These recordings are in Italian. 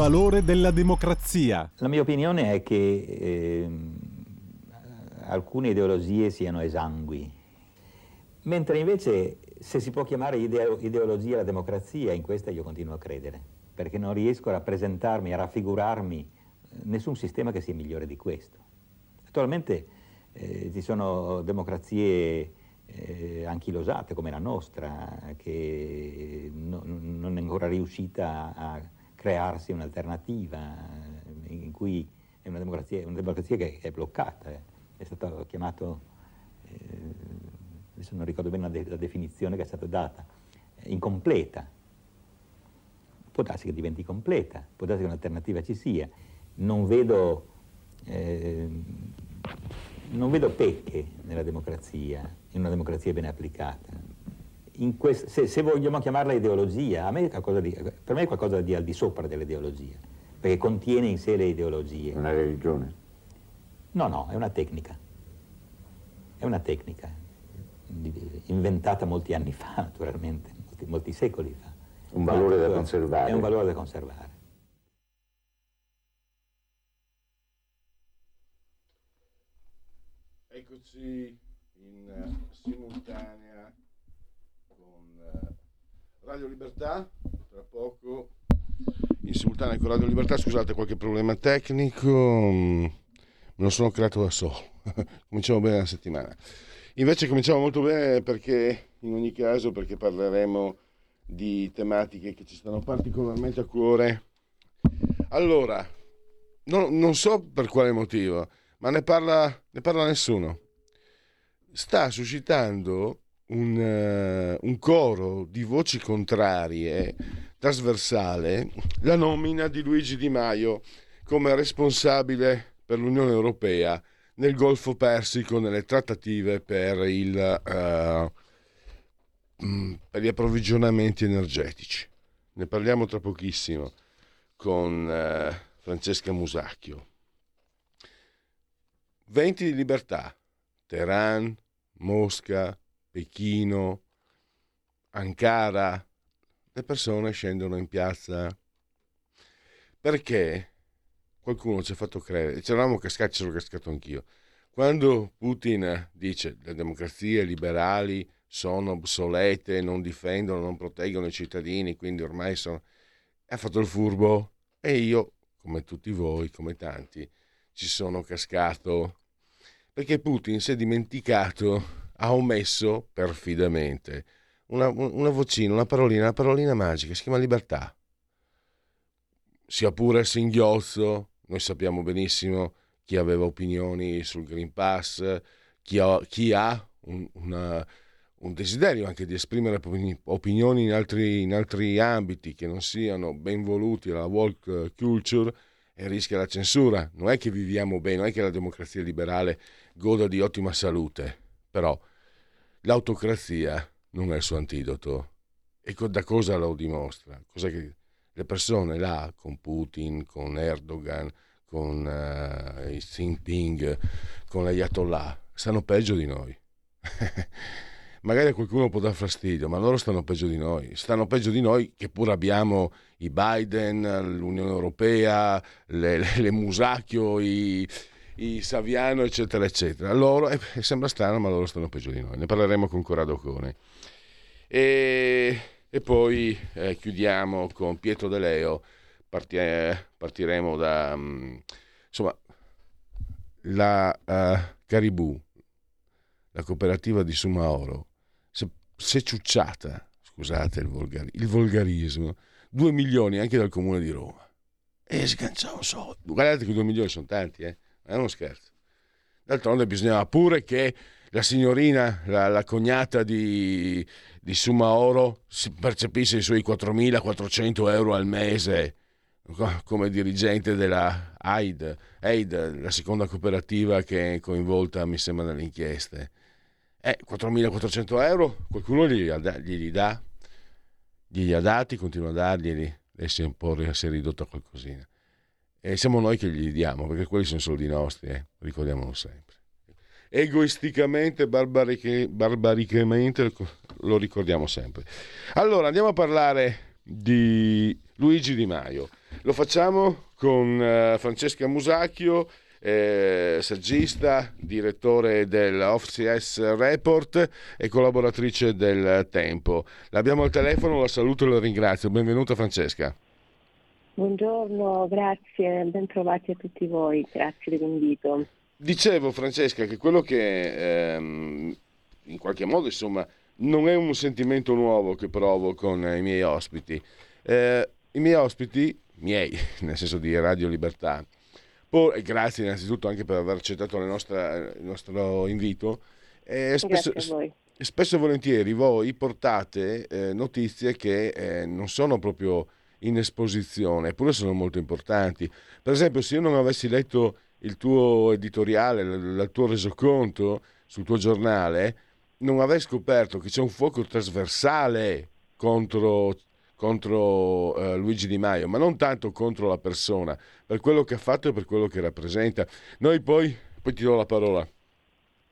Valore della democrazia. La mia opinione è che eh, alcune ideologie siano esangui, mentre invece se si può chiamare ideo- ideologia la democrazia, in questa io continuo a credere, perché non riesco a rappresentarmi, a raffigurarmi nessun sistema che sia migliore di questo. Attualmente eh, ci sono democrazie eh, anchilosate come la nostra, che no, non è ancora riuscita a crearsi un'alternativa, eh, in cui è una democrazia, una democrazia che è bloccata. Eh. È stato chiamato, eh, adesso non ricordo bene la, de- la definizione che è stata data, incompleta. Può darsi che diventi completa, può darsi che un'alternativa ci sia. Non vedo, eh, non vedo pecche nella democrazia, in una democrazia ben applicata. Quest, se, se, vogliamo chiamarla ideologia, me di, per me è qualcosa di al di sopra dell'ideologia, perché contiene in sé le ideologie. Una religione? No, no, è una tecnica. È una tecnica, inventata molti anni fa, naturalmente, molti, molti secoli fa. Un valore da conservare. È un valore da conservare. Eccoci in uh, simultanea Radio Libertà, tra poco in simultanea con Radio Libertà, scusate qualche problema tecnico, mm, me lo sono creato da solo, cominciamo bene la settimana. Invece cominciamo molto bene perché, in ogni caso, perché parleremo di tematiche che ci stanno particolarmente a cuore. Allora, no, non so per quale motivo, ma ne parla, ne parla nessuno sta suscitando un, uh, un, coro di voci contrarie trasversale la nomina di Luigi Di Maio come responsabile per l'Unione Europea nel Golfo Persico nelle trattative per, il, uh, per gli approvvigionamenti energetici. Ne parliamo tra pochissimo con uh, Francesca Musacchio. Venti di libertà Teheran, Mosca, Pechino, Ankara, le persone scendono in piazza. Perché? Qualcuno ci ha fatto credere, c'eravamo cascati, c'ero cascato anch'io. Quando Putin dice le democrazie liberali sono obsolete, non difendono, non proteggono i cittadini, quindi ormai sono... ha fatto il furbo. E io, come tutti voi, come tanti, ci sono cascato. Perché Putin si è dimenticato, ha omesso perfidamente una, una vocina, una parolina, una parolina magica, si chiama libertà. Sia pure singhiozzo, noi sappiamo benissimo chi aveva opinioni sul Green Pass, chi ha, chi ha un, una, un, desiderio anche di esprimere opinioni in altri, in altri ambiti che non siano ben voluti alla walk culture e rischia la censura. Non è che viviamo bene, non è che la democrazia liberale goda di ottima salute, però l'autocrazia non è il suo antidoto. E da cosa lo dimostra? Cosa che le persone là, con Putin, con Erdogan, con uh, Xi Jinping, con l'Ayatollah, stanno peggio di noi. Magari a qualcuno può dar fastidio, ma loro stanno peggio di noi. Stanno peggio di noi che pur abbiamo i Biden, l'Unione Europea, le, le, le Musacchio, i, i Saviano, eccetera, eccetera. Loro, eh, sembra strano, ma loro stanno peggio di noi. Ne parleremo con Corrado Cone. E, e poi eh, chiudiamo con Pietro De Leo. Parti, eh, partiremo da um, insomma la uh, Caribù, la cooperativa di Sumaoro, si è ciucciata, scusate il, volgari, il volgarismo, 2 milioni anche dal comune di Roma e sganciava un soldo. Guardate che 2 milioni sono tanti, eh? È uno scherzo. D'altronde bisognava pure che la signorina, la, la cognata di, di Sumaoro, percepisse i suoi 4.400 euro al mese come dirigente della AID, AID, la seconda cooperativa che è coinvolta, mi sembra, nelle inchieste. Eh, 4.400 euro, qualcuno glieli, dà, glieli ha dati, continua a darglieli, lei si è un po' si è ridotto a qualcosina. E siamo noi che gli diamo, perché quelli sono soldi nostri, eh? ricordiamolo sempre. Egoisticamente, barbariche, barbaricamente, lo ricordiamo sempre. Allora, andiamo a parlare di Luigi Di Maio. Lo facciamo con uh, Francesca Musacchio, eh, saggista, direttore dell'OFCS Report e collaboratrice del Tempo. L'abbiamo al telefono, la saluto e la ringrazio. Benvenuta Francesca. Buongiorno, grazie, ben trovati a tutti voi, grazie dell'invito. Dicevo Francesca che quello che ehm, in qualche modo insomma non è un sentimento nuovo che provo con i miei ospiti. Eh, I miei ospiti, miei, nel senso di Radio Libertà, e grazie innanzitutto anche per aver accettato nostra, il nostro invito. Eh, spesso, spesso, e volentieri voi portate eh, notizie che eh, non sono proprio in esposizione, eppure sono molto importanti. Per esempio, se io non avessi letto il tuo editoriale, il tuo resoconto sul tuo giornale, non avrei scoperto che c'è un fuoco trasversale contro, contro uh, Luigi Di Maio, ma non tanto contro la persona, per quello che ha fatto e per quello che rappresenta. Noi poi, poi ti do la parola,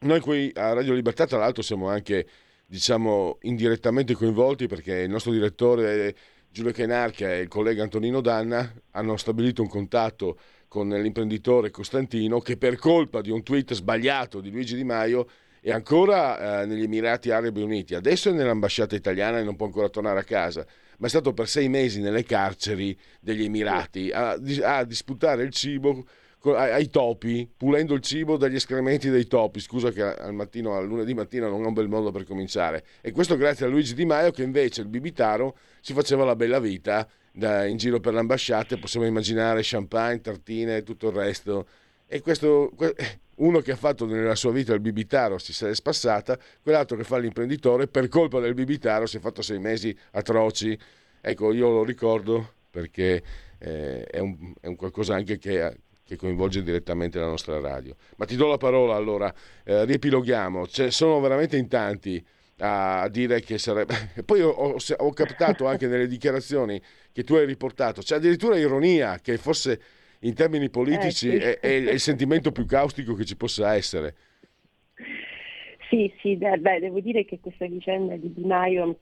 noi qui a Radio Libertà tra l'altro siamo anche diciamo indirettamente coinvolti perché il nostro direttore Giulio Cainarchia e il collega Antonino Danna hanno stabilito un contatto con l'imprenditore Costantino che per colpa di un tweet sbagliato di Luigi Di Maio è ancora eh, negli Emirati Arabi Uniti, adesso è nell'ambasciata italiana e non può ancora tornare a casa, ma è stato per sei mesi nelle carceri degli Emirati a, a disputare il cibo ai topi, pulendo il cibo dagli escrementi dei topi. Scusa che al mattino, al lunedì mattina non è un bel modo per cominciare. E questo grazie a Luigi Di Maio che invece il bibitaro si faceva la bella vita da, in giro per l'ambasciata, possiamo immaginare champagne, tartine e tutto il resto. E questo, uno che ha fatto nella sua vita il bibitaro si è spassata, quell'altro che fa l'imprenditore, per colpa del bibitaro si è fatto sei mesi atroci. Ecco, io lo ricordo perché eh, è, un, è, un, qualcosa anche che, che, coinvolge direttamente la nostra radio. Ma ti do la parola allora, eh, riepiloghiamo, cioè, sono veramente in tanti a dire che sarebbe... Poi ho, ho, ho, captato anche nelle dichiarazioni che tu hai riportato, c'è addirittura ironia che forse in termini politici eh, sì. è, è, il sentimento più caustico che ci possa essere. Sì, sì, beh, devo dire che questa vicenda di Di Maio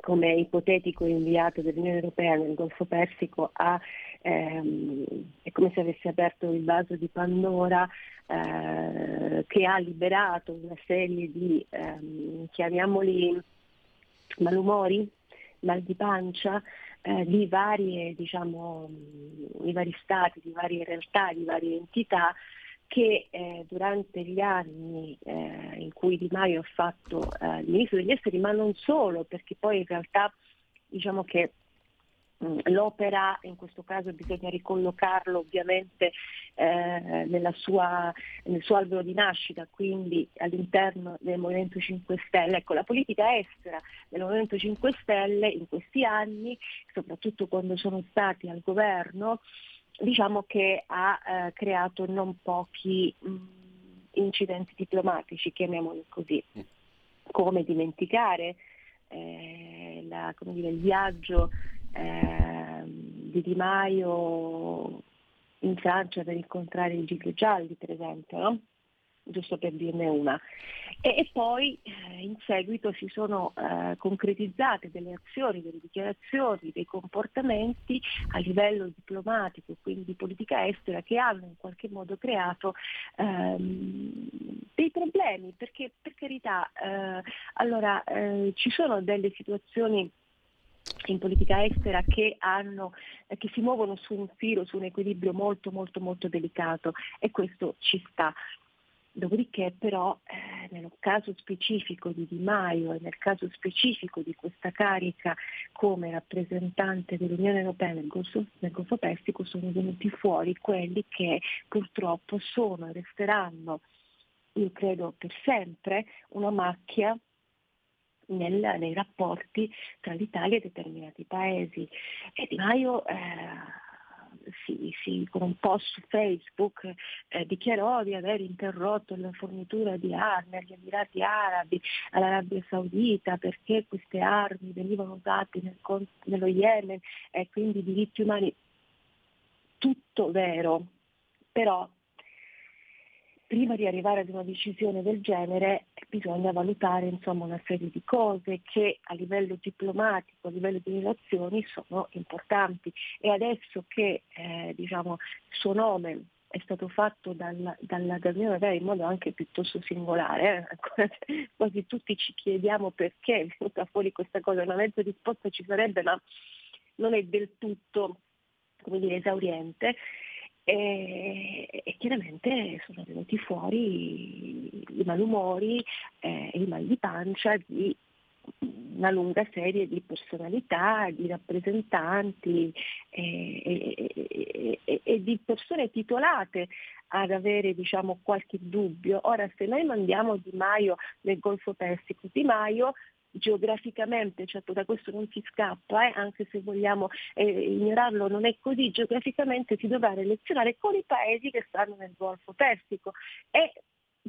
come ipotetico inviato dell'Unione Europea nel Golfo Persico ha, è come se avesse aperto il vaso di Pandora eh, che ha liberato una serie di, ehm, chiamiamoli malumori, mal di pancia, eh, di, varie, diciamo, di vari stati, di varie realtà, di varie entità che eh, durante gli anni eh, in cui Di Maio ha fatto eh, il ministro degli esteri, ma non solo, perché poi in realtà diciamo che l'opera, in questo caso bisogna ricollocarlo ovviamente eh, sua, nel suo albero di nascita, quindi all'interno del Movimento 5 Stelle. Ecco, la politica estera del Movimento 5 Stelle in questi anni, soprattutto quando sono stati al governo, diciamo che ha eh, creato non pochi mh, mm, incidenti diplomatici, chiamiamoli così. Mm. Come dimenticare eh, la, come dire, il viaggio eh, di Di Maio in Francia per incontrare i Giglio Gialli, per esempio, no? giusto per dirne una. E, e poi eh, in seguito si sono eh, concretizzate delle azioni, delle dichiarazioni, dei comportamenti a livello diplomatico, quindi di politica estera, che hanno in qualche modo creato ehm, dei problemi, perché per carità, eh, allora eh, ci sono delle situazioni in politica estera che, hanno, che si muovono su un filo, su un equilibrio molto molto molto delicato e questo ci sta. Dopodiché però eh, nel caso specifico di Di Maio e nel caso specifico di questa carica come rappresentante dell'Unione Europea nel Golfo, nel Golfo Persico sono venuti fuori quelli che purtroppo sono e resteranno, io credo per sempre, una macchia nel, nei rapporti tra l'Italia e determinati paesi. E Di Maio eh, si, si, con un post su Facebook eh, dichiarò di aver interrotto la fornitura di armi agli Emirati Arabi, all'Arabia Saudita, perché queste armi venivano usate nel, nello Yemen e quindi diritti umani. Tutto vero, però prima di arrivare ad una decisione del genere bisogna valutare insomma, una serie di cose che a livello diplomatico, a livello di relazioni sono importanti e adesso che eh, diciamo, il suo nome è stato fatto dal, dalla, dall'Unione Europea in modo anche piuttosto singolare, eh? quasi tutti ci chiediamo perché è venuta fuori questa cosa, una mezza risposta ci sarebbe ma non è del tutto dire, esauriente e, e, chiaramente sono venuti fuori i malumori e eh, i mal di pancia di una lunga serie di personalità, di rappresentanti e, e, e, di persone titolate ad avere diciamo, qualche dubbio. Ora se noi mandiamo Di Maio nel Golfo Persico, Di Maio geograficamente, certo da questo non si scappa, eh, anche se vogliamo eh, ignorarlo, non è così, geograficamente si dovrà relazionare con i paesi che stanno nel Golfo Persico. E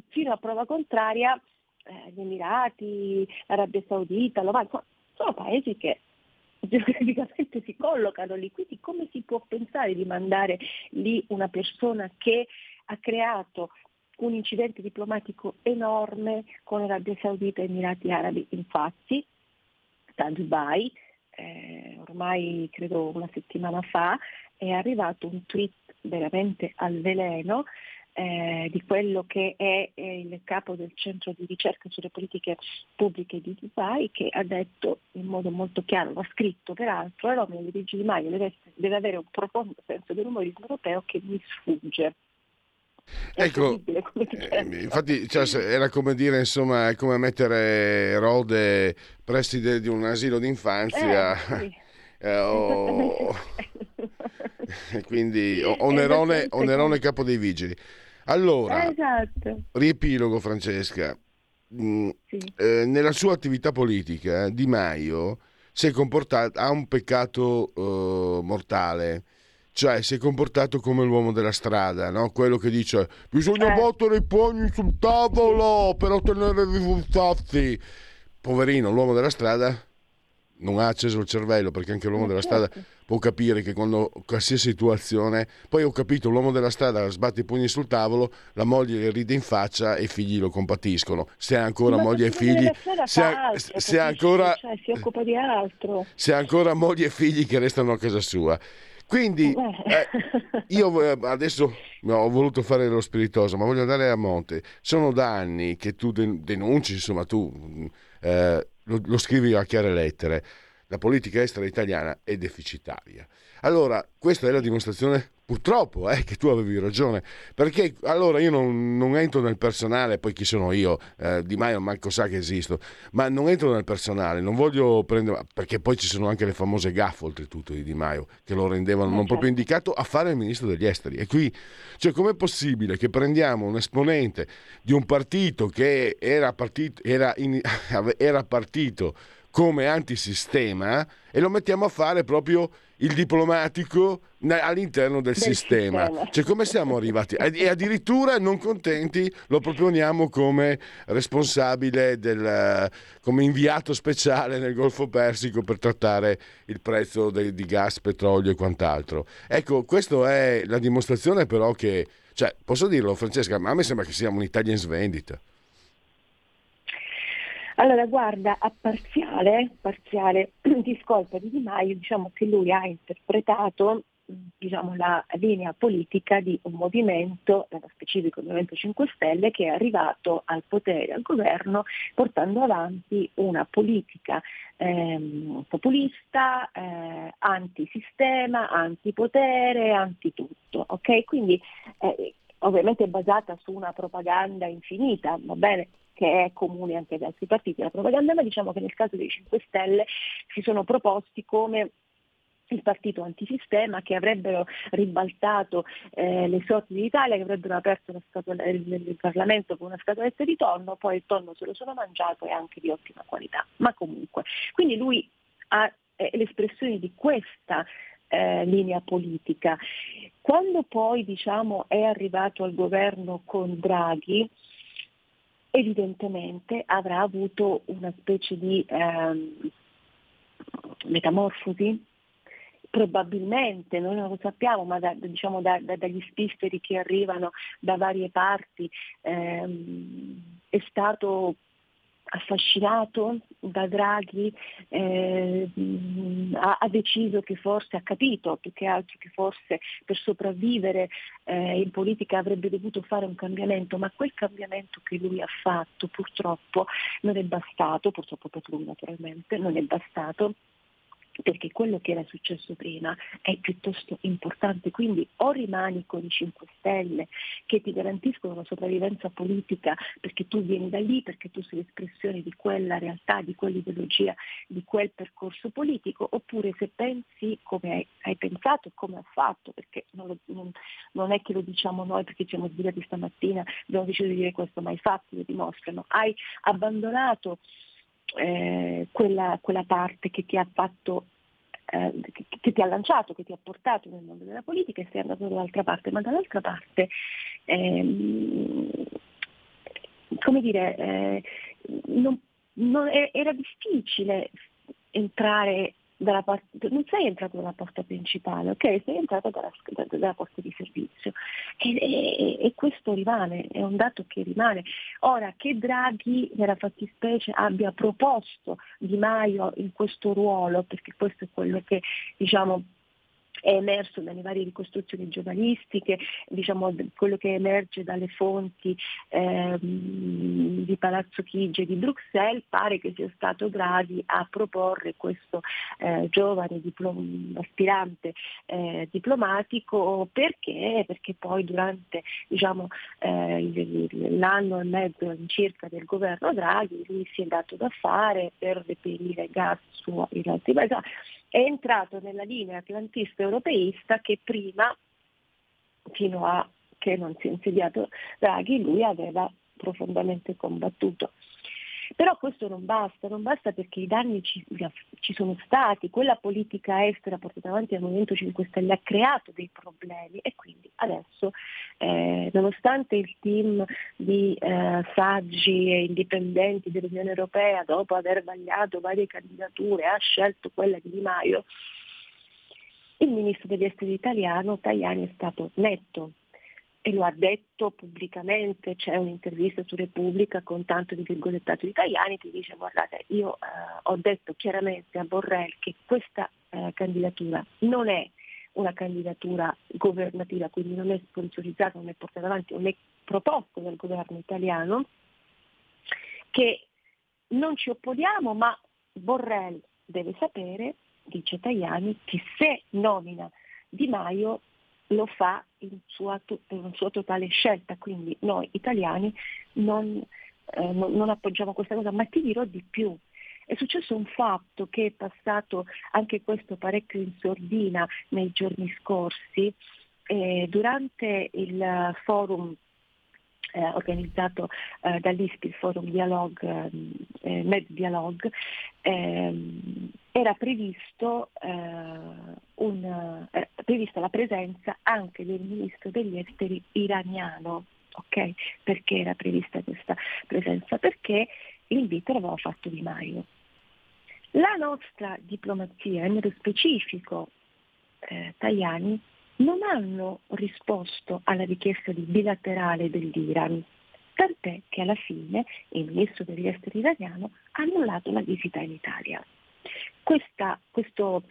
fino a prova contraria eh, gli Emirati, l'Arabia Saudita, l'Oman, sono paesi che geograficamente si collocano lì, quindi come si può pensare di mandare lì una persona che ha creato un incidente diplomatico enorme con Arabia Saudita e Emirati Arabi. Infatti, da Dubai, eh, ormai credo una settimana fa, è arrivato un tweet veramente al veleno eh, di quello che è, è, il capo del centro di ricerca sulle politiche pubbliche di Dubai che ha detto in modo molto chiaro, l'ha scritto peraltro, nomina di Luigi Di Maio deve, deve avere un profondo senso dell'umorismo europeo che mi sfugge. Ecco, eh, infatti cioè, era come dire, insomma, è come mettere Rode preside di un asilo d'infanzia. Eh, sì. eh, o... quindi Onerone, Onerone capo dei vigili. Allora, esatto. riepilogo Francesca. Mm, sì. eh, nella sua attività politica Di Maio si è comportato, ha un peccato uh, mortale cioè si è comportato come l'uomo della strada, no? quello che dice bisogna eh. battere i pugni sul tavolo per ottenere risultati. Poverino, l'uomo della strada non ha acceso il cervello perché anche l'uomo della strada certo. può capire che quando qualsiasi situazione poi ho capito l'uomo della strada sbatte i pugni sul tavolo la moglie le ride in faccia e i figli lo compatiscono se ha ancora Ma moglie e figli se ha, altro, se ancora cioè, se ha ancora moglie e figli che restano a casa sua quindi eh, io eh, adesso ho voluto fare lo spiritoso, ma voglio andare a monte. Sono da anni che tu denunci, insomma, tu eh, lo, lo scrivi a chiare lettere. La politica estera italiana è deficitaria. Allora, questa è la dimostrazione Purtroppo è eh, che tu avevi ragione, perché allora io non, non entro nel personale, poi chi sono io, eh, Di Maio manco sa che esisto, ma non entro nel personale, non voglio prendere, perché poi ci sono anche le famose gaffe oltretutto di Di Maio, che lo rendevano non proprio certo. indicato a fare il ministro degli esteri. E qui, cioè com'è possibile che prendiamo un esponente di un partito che era partito, era in, era partito come antisistema e lo mettiamo a fare proprio il diplomatico all'interno del, del sistema. sistema. Cioè, come siamo arrivati? E addirittura non contenti lo proponiamo come responsabile del, come inviato speciale nel Golfo Persico per trattare il prezzo de, di gas, petrolio e quant'altro. Ecco, questa è la dimostrazione però che, cioè, posso dirlo Francesca, ma a me sembra che siamo un'Italia in svendita. Allora, guarda, a parziale, parziale discolpa di Di Maio, diciamo che lui ha interpretato diciamo, la linea politica di un movimento, nello specifico il Movimento 5 Stelle, che è arrivato al potere, al governo, portando avanti una politica ehm, populista, eh, antisistema, antipotere, antitutto. Okay? Quindi eh, ovviamente basata su una propaganda infinita, va bene, che è comune anche ad altri partiti, la propaganda, ma diciamo che nel caso dei 5 Stelle si sono proposti come il partito antisistema che avrebbero ribaltato eh, le sorti d'Italia, che avrebbero aperto scatola, il, il, Parlamento con una scatoletta di tonno, poi il tonno se lo sono mangiato e anche di ottima qualità. Ma comunque, quindi lui ha eh, l'espressione di questa eh, linea politica. Quando poi diciamo, è arrivato al governo con Draghi, evidentemente avrà avuto una specie di ehm, metamorfosi. Probabilmente, noi non lo sappiamo, ma da, diciamo da, da, dagli spifferi che arrivano da varie parti, ehm, è stato affascinato da Draghi, eh, ha, ha, deciso che forse, ha capito più che altro che forse per sopravvivere eh, in politica avrebbe dovuto fare un cambiamento, ma quel cambiamento che lui ha fatto purtroppo non è bastato, purtroppo per lui naturalmente, non è bastato perché quello che era successo prima è piuttosto importante, quindi o rimani con i 5 Stelle che ti garantiscono una sopravvivenza politica perché tu vieni da lì, perché tu sei l'espressione di quella realtà, di quell'ideologia, di quel percorso politico, oppure se pensi come hai, hai pensato come ha fatto, perché non, lo, non, non, è che lo diciamo noi perché siamo svegliati stamattina, abbiamo deciso di dire questo, ma i fatti lo dimostrano, hai abbandonato eh, quella, quella, parte che ti ha fatto eh, che, che, ti ha lanciato, che ti ha portato nel mondo della politica e sei andato dall'altra parte, ma dall'altra parte ehm, come dire, eh, non, non, era difficile entrare dalla porta, non sei entrato dalla porta principale, ok? Sei entrato dalla, dalla porta di servizio e, e, e, questo rimane, è un dato che rimane. Ora che Draghi nella fattispecie abbia proposto Di Maio in questo ruolo, perché questo è quello che diciamo è emerso dalle varie ricostruzioni giornalistiche, diciamo, quello che emerge dalle fonti ehm, di Palazzo Chigi e di Bruxelles, pare che sia stato Draghi a proporre questo eh, giovane diplom- aspirante eh, diplomatico perché? perché poi durante diciamo, eh, l'anno e mezzo circa del governo Draghi lui si è dato da fare per reperire gas su in altri paesi è entrato nella linea atlantista europeista che prima, fino a che non si è insediato Draghi, lui aveva profondamente combattuto. Però questo non basta, non basta perché i danni ci, ci, sono stati, quella politica estera portata avanti dal Movimento 5 Stelle ha creato dei problemi e quindi adesso, eh, nonostante il team di eh, saggi e indipendenti dell'Unione Europea, dopo aver vagliato varie candidature, ha scelto quella di Di Maio, il ministro degli esteri italiano Tajani è stato netto e lo ha detto pubblicamente, c'è un'intervista su Repubblica con tanto di virgolettato italiani che dice guardate io eh, ho detto chiaramente a Borrell che questa eh, candidatura non è una candidatura governativa, quindi non è sponsorizzata, non è portata avanti, non è proposta dal governo italiano, che non ci opponiamo, ma Borrell deve sapere, dice Tajani, che se nomina Di Maio lo fa in sua, in sua totale scelta, quindi noi italiani non, eh, non, non appoggiamo questa cosa, ma ti dirò di più. È successo un fatto che è passato anche questo parecchio in sordina nei giorni scorsi, eh, durante il forum eh, organizzato eh, dall'ISPI, il forum Dialog, eh, Med Dialog, ehm, era previsto, eh, un, eh, prevista la presenza anche del ministro degli esteri iraniano. Okay? Perché era prevista questa presenza? Perché l'invito l'aveva fatto Di Maio. La nostra diplomazia, modo specifico eh, Tajani, non hanno risposto alla richiesta di bilaterale dell'Iran, tant'è che alla fine il ministro degli esteri iraniano ha annullato la visita in Italia. Questa, questo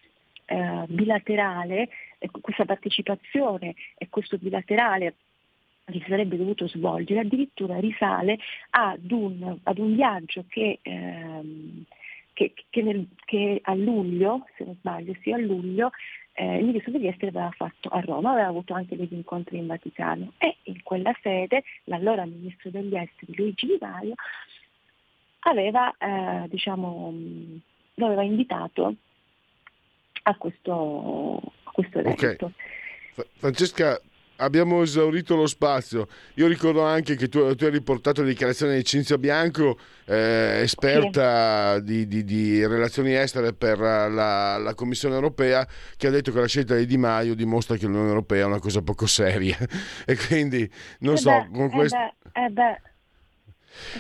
eh, bilaterale, eh, questa partecipazione e questo bilaterale che si sarebbe dovuto svolgere addirittura risale ad un, ad un viaggio che, ehm, che, che, nel, che, a luglio, se non sbaglio, sì, a luglio, eh, il ministro degli esteri aveva fatto a Roma, aveva avuto anche degli incontri in Vaticano e in quella sede l'allora ministro degli esteri Luigi Di Maio aveva, eh, diciamo, lo aveva invitato a questo, a questo evento. Okay. Francesca, abbiamo esaurito lo spazio. Io ricordo anche che tu, tu hai riportato le dichiarazioni di Cinzia Bianco, eh, esperta sì. di, di, di, relazioni estere per la, la, Commissione europea, che ha detto che la scelta di Di Maio dimostra che l'Unione Europea è una cosa poco seria. e quindi non eh so, beh, con questo... Eh beh, eh beh.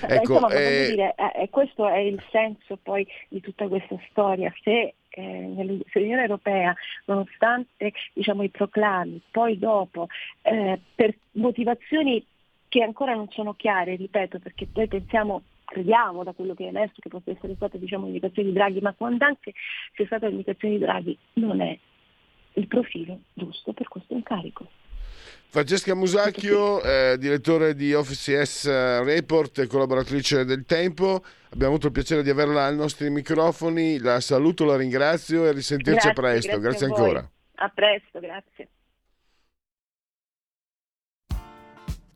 Ecco, Insomma, eh... dire, eh, questo è il senso poi di tutta questa storia. Se eh, se l'Unione Europea, nonostante diciamo, i proclami, poi dopo, eh, per motivazioni che ancora non sono chiare, ripeto, perché noi pensiamo crediamo da quello che è emerso che possa essere stata diciamo, l'indicazione di Draghi, ma quando anche sia stata l'indicazione di Draghi non è il profilo giusto per questo incarico. Francesca Musacchio, eh, direttore di OFCS Report e collaboratrice del Tempo, abbiamo avuto il piacere di averla ai nostri microfoni, la saluto, la ringrazio e risentirci grazie, a presto, grazie, grazie ancora. A presto, grazie.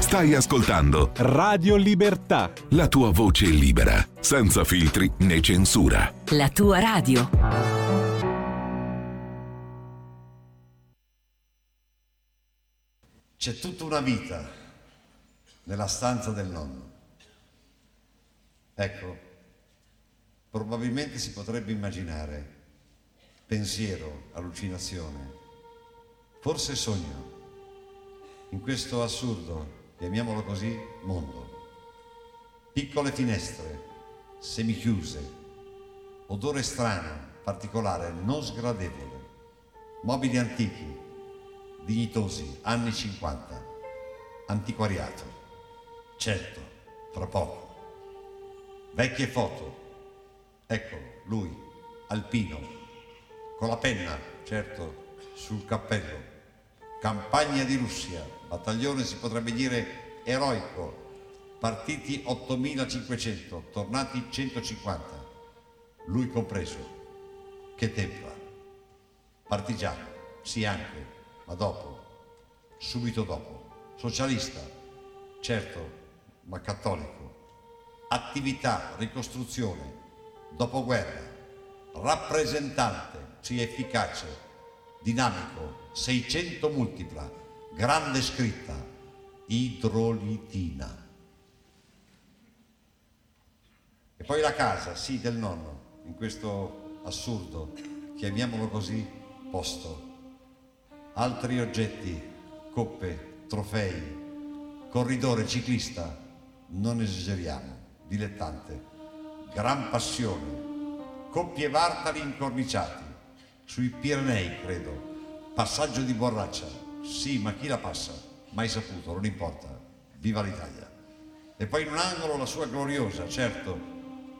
Stai ascoltando Radio Libertà. La tua voce libera, senza filtri né censura. La tua radio. C'è tutta una vita nella stanza del nonno. Ecco, probabilmente si potrebbe immaginare pensiero, allucinazione, forse sogno, in questo assurdo chiamiamolo così, mondo. Piccole finestre, semichiuse, odore strano, particolare, non sgradevole, mobili antichi, dignitosi, anni 50, antiquariato, certo, fra poco. Vecchie foto, ecco lui, alpino, con la penna, certo, sul cappello, campagna di Russia, battaglione si potrebbe dire eroico, partiti 8500, tornati 150, lui compreso. Che templa. Partigiano, sì anche, ma dopo, subito dopo. Socialista, certo, ma cattolico. Attività, ricostruzione, dopoguerra, rappresentante, sì efficace, dinamico, 600 multipla, grande scritta, idrolitina. E poi la casa, sì, del nonno, in questo assurdo, chiamiamolo così, posto. Altri oggetti, coppe, trofei, corridore, ciclista, non esageriamo, dilettante, gran passione, coppie vartali incorniciati, sui Pirenei, credo, passaggio di borraccia, sì, ma chi la passa? Mai saputo, non importa. Viva l'Italia. E poi in un angolo la sua gloriosa, certo,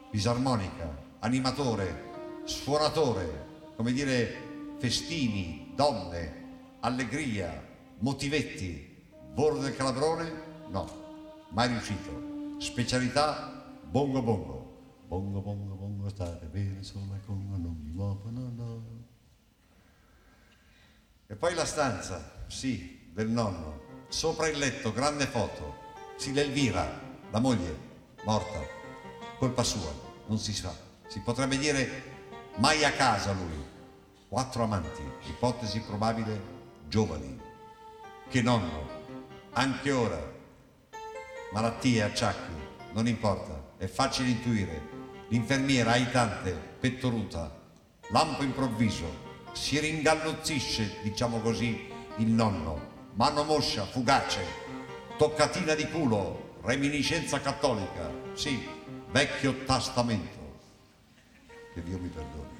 fisarmonica, animatore, suonatore, come dire, festini, donne, allegria, motivetti. Bordo del Calabrone? No, mai riuscito. Specialità, bongo bongo. Bongo bongo bongo, stare bene sola con non mi muovo, no no. E poi la stanza, sì, del nonno. Sopra il letto, grande foto. Sì, l'Elvira, la moglie, morta. Colpa sua, non si sa. Si potrebbe dire mai a casa lui. Quattro amanti, ipotesi probabile, giovani. Che nonno, anche ora. Malattie, acciacchi, non importa, è facile intuire. L'infermiera aitante, pettoruta, lampo improvviso, si ringallozzisce, diciamo così, il nonno, mano moscia, fugace, toccatina di culo, reminiscenza cattolica, sì, vecchio tastamento. che Dio mi perdoni,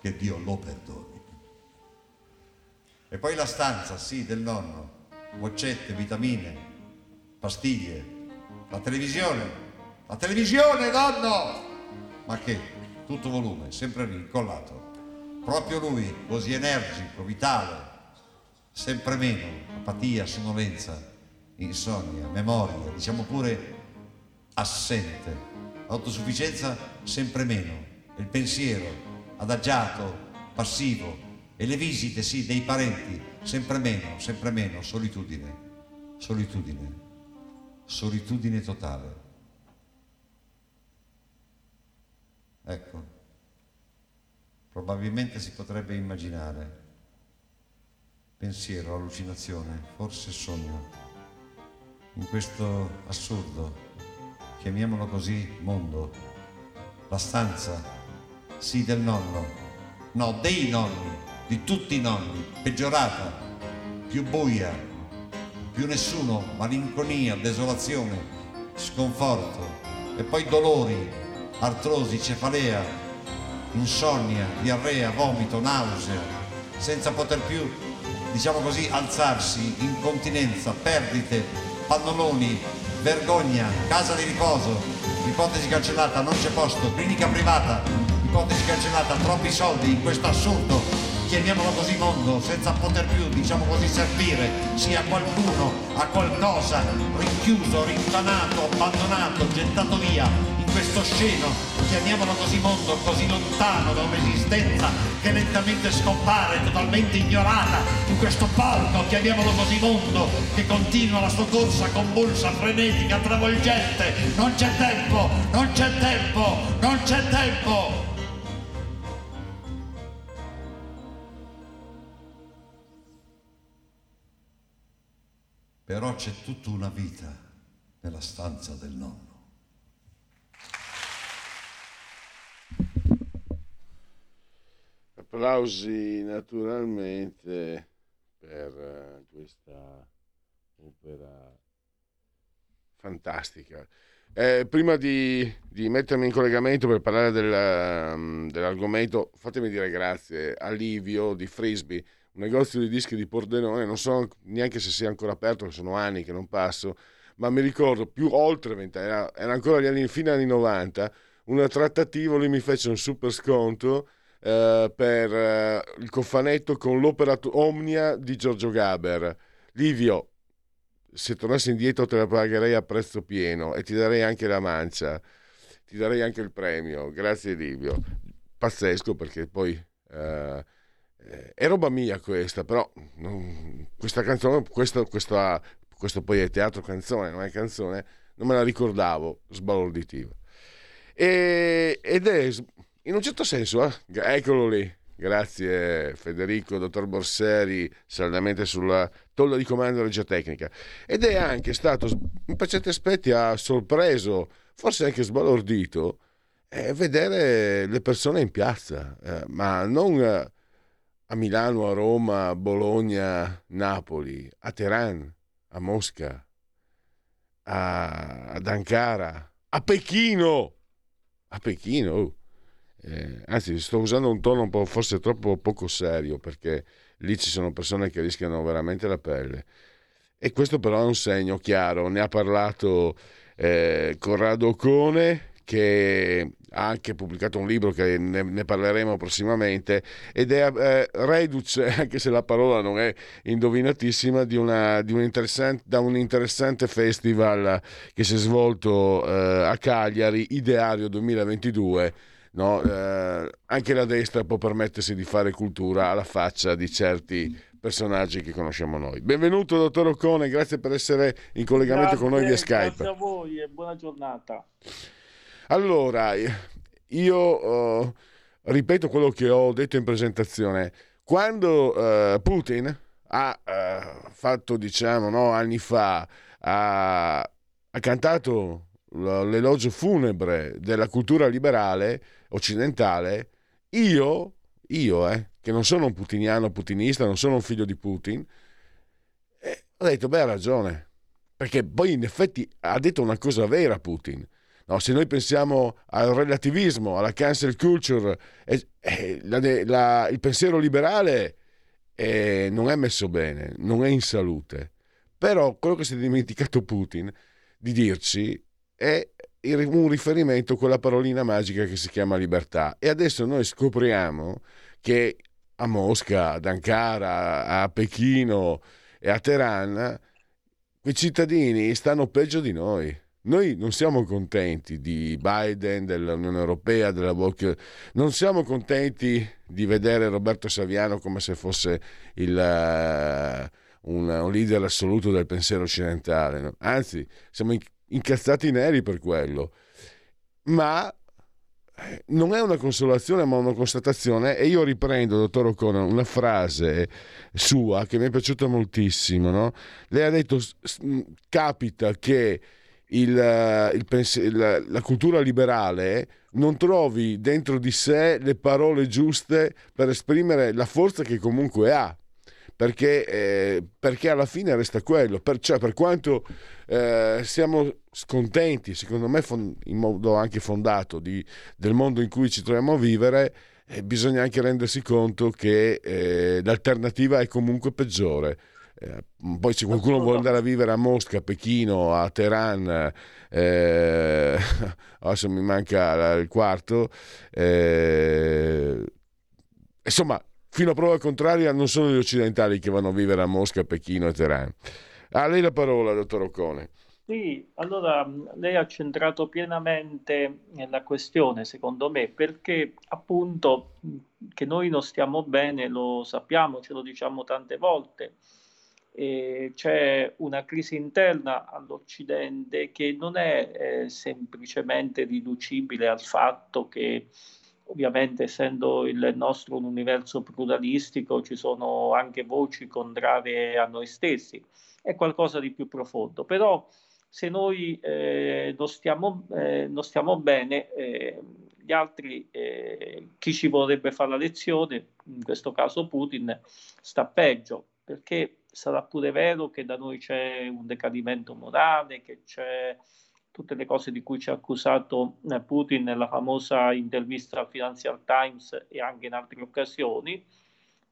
che Dio lo perdoni. E poi la stanza, sì, del nonno, boccette, vitamine, pastiglie, la televisione, la televisione, nonno! Ma che? Tutto volume, sempre lì, incollato. Proprio lui, così energico, vitale, sempre meno, apatia, sonnolenza, insonnia, memoria, diciamo pure assente, autosufficienza sempre meno, il pensiero adagiato, passivo, e le visite, sì, dei parenti, sempre meno, sempre meno, solitudine, solitudine, solitudine totale. Ecco, probabilmente si potrebbe immaginare pensiero, allucinazione, forse sogno, in questo assurdo, chiamiamolo così, mondo, la stanza, sì del nonno, no, dei nonni, di tutti i nonni, peggiorata, più buia, più nessuno, malinconia, desolazione, sconforto, e poi dolori, artrosi, cefalea, insonnia, diarrea, vomito, nausea, senza poter più diciamo così, alzarsi, incontinenza, perdite, pannoloni, vergogna, casa di riposo, ipotesi cancellata, non c'è posto, clinica privata, ipotesi cancellata, troppi soldi in questo assurdo, chiamiamolo così mondo, senza poter più, diciamo così, servire sia a qualcuno, a qualcosa, rinchiuso, rintanato, abbandonato, gettato via, questo sceno, chiamiamolo così mondo, così lontano da un'esistenza che lentamente scompare, totalmente ignorata, in questo palco, chiamiamolo così mondo, che continua la sua corsa convulsa, frenetica, travolgente. Non c'è tempo, non c'è tempo, non c'è tempo. Però c'è tutta una vita nella stanza del nonno. Applausi naturalmente per eh, questa opera fantastica. Eh, prima di, di, mettermi in collegamento per parlare del, um, dell'argomento, fatemi dire grazie a Livio di Frisbee, un negozio di dischi di Pordenone, non so neanche se sia ancora aperto, sono anni che non passo, ma mi ricordo più oltre vent'anni, era, era ancora gli anni, fine anni 90, una trattativa, lui mi fece un super sconto eh, per eh, il cofanetto con l'opera Omnia di Giorgio Gaber. Livio, se tornassi indietro te la pagherei a prezzo pieno e ti darei anche la mancia, ti darei anche il premio. Grazie Livio. Pazzesco perché poi... Eh, è roba mia questa, però non, questa canzone, questo, questa, questo poi è teatro canzone, non è canzone, non me la ricordavo, sbalorditiva. E, ed è in un certo senso, eh? eccolo lì. Grazie Federico, dottor Borseri, saldamente sulla tolla di comando della regia tecnica. Ed è anche stato, in certi aspetti, ha sorpreso, forse anche sbalordito, eh, vedere le persone in piazza, eh, ma non a Milano, a Roma, a Bologna, Napoli, a Teheran, a Mosca, a, ad Ankara, a Pechino, a Pechino. Oh eh, anzi sto usando un tono un po' forse troppo poco serio perché lì ci sono persone che rischiano veramente la pelle. E questo però è un segno chiaro ne ha parlato eh, Corrado Ocone che ha anche pubblicato un libro che ne, ne parleremo prossimamente ed è eh, reduce, anche se la parola non è indovinatissima, di una, di un da un interessante festival che si è svolto eh, a Cagliari, Ideario 2022 no? eh, anche la destra può permettersi di fare cultura alla faccia di certi personaggi che conosciamo noi. Benvenuto dottor Occone, grazie per essere in collegamento grazie, con noi via Skype. Grazie a voi e buona giornata. Allora, io uh, ripeto quello che ho detto in presentazione. Quando uh, Putin ha uh, fatto, diciamo, no, anni fa, ha, ha cantato l'elogio funebre della cultura liberale occidentale, io, io eh, che non sono un putiniano putinista, non sono un figlio di Putin, eh, ho detto, beh, ha ragione, perché poi in effetti ha detto una cosa vera Putin. No, se noi pensiamo al relativismo, alla cancel culture, eh, eh, la, la, il pensiero liberale eh, non è messo bene, non è in salute. Però quello che si è dimenticato Putin di dirci è un riferimento a quella parolina magica che si chiama libertà. E adesso noi scopriamo che a Mosca, ad Ankara, a Pechino e a Teheran, quei cittadini stanno peggio di noi. Noi non siamo contenti di Biden, dell'Unione Europea, della Volk, non siamo contenti di vedere Roberto Saviano come se fosse il, uh, un, un, leader assoluto del pensiero occidentale, no? anzi siamo incazzati neri per quello. Ma eh, non è una consolazione ma una constatazione e io riprendo, dottor O'Connor, una frase sua che mi è piaciuta moltissimo. No? Lei ha detto capita che il, il pens- la, la cultura liberale non trovi dentro di sé le parole giuste per esprimere la forza che comunque ha. Perché, eh, perché alla fine resta quello, per, cioè, per quanto eh, siamo scontenti, secondo me in modo anche fondato, di, del mondo in cui ci troviamo a vivere, eh, bisogna anche rendersi conto che eh, l'alternativa è comunque peggiore. Eh, poi se qualcuno vuole andare a vivere a Mosca, a Pechino, a Teheran, eh, adesso mi manca il quarto, eh, insomma, fino a prova contraria non sono gli occidentali che vanno a vivere a Mosca, Pechino e Teheran. A lei la parola, dottor Occone. Sì, allora lei ha centrato pienamente la questione, secondo me, perché appunto che noi non stiamo bene lo sappiamo, ce lo diciamo tante volte eh, c'è una crisi interna all'Occidente che non è eh, semplicemente riducibile al fatto che ovviamente essendo il nostro un universo pluralistico ci sono anche voci contrarie a noi stessi, è qualcosa di più profondo, però se noi eh, non, stiamo, eh, non, stiamo, bene, eh, gli altri, eh, chi ci vorrebbe fare la lezione, in questo caso Putin, sta peggio, perché sarà pure vero che da noi c'è un decadimento morale, che c'è tutte le cose di cui ci ha accusato eh, Putin nella famosa intervista al Financial Times e anche in altre occasioni,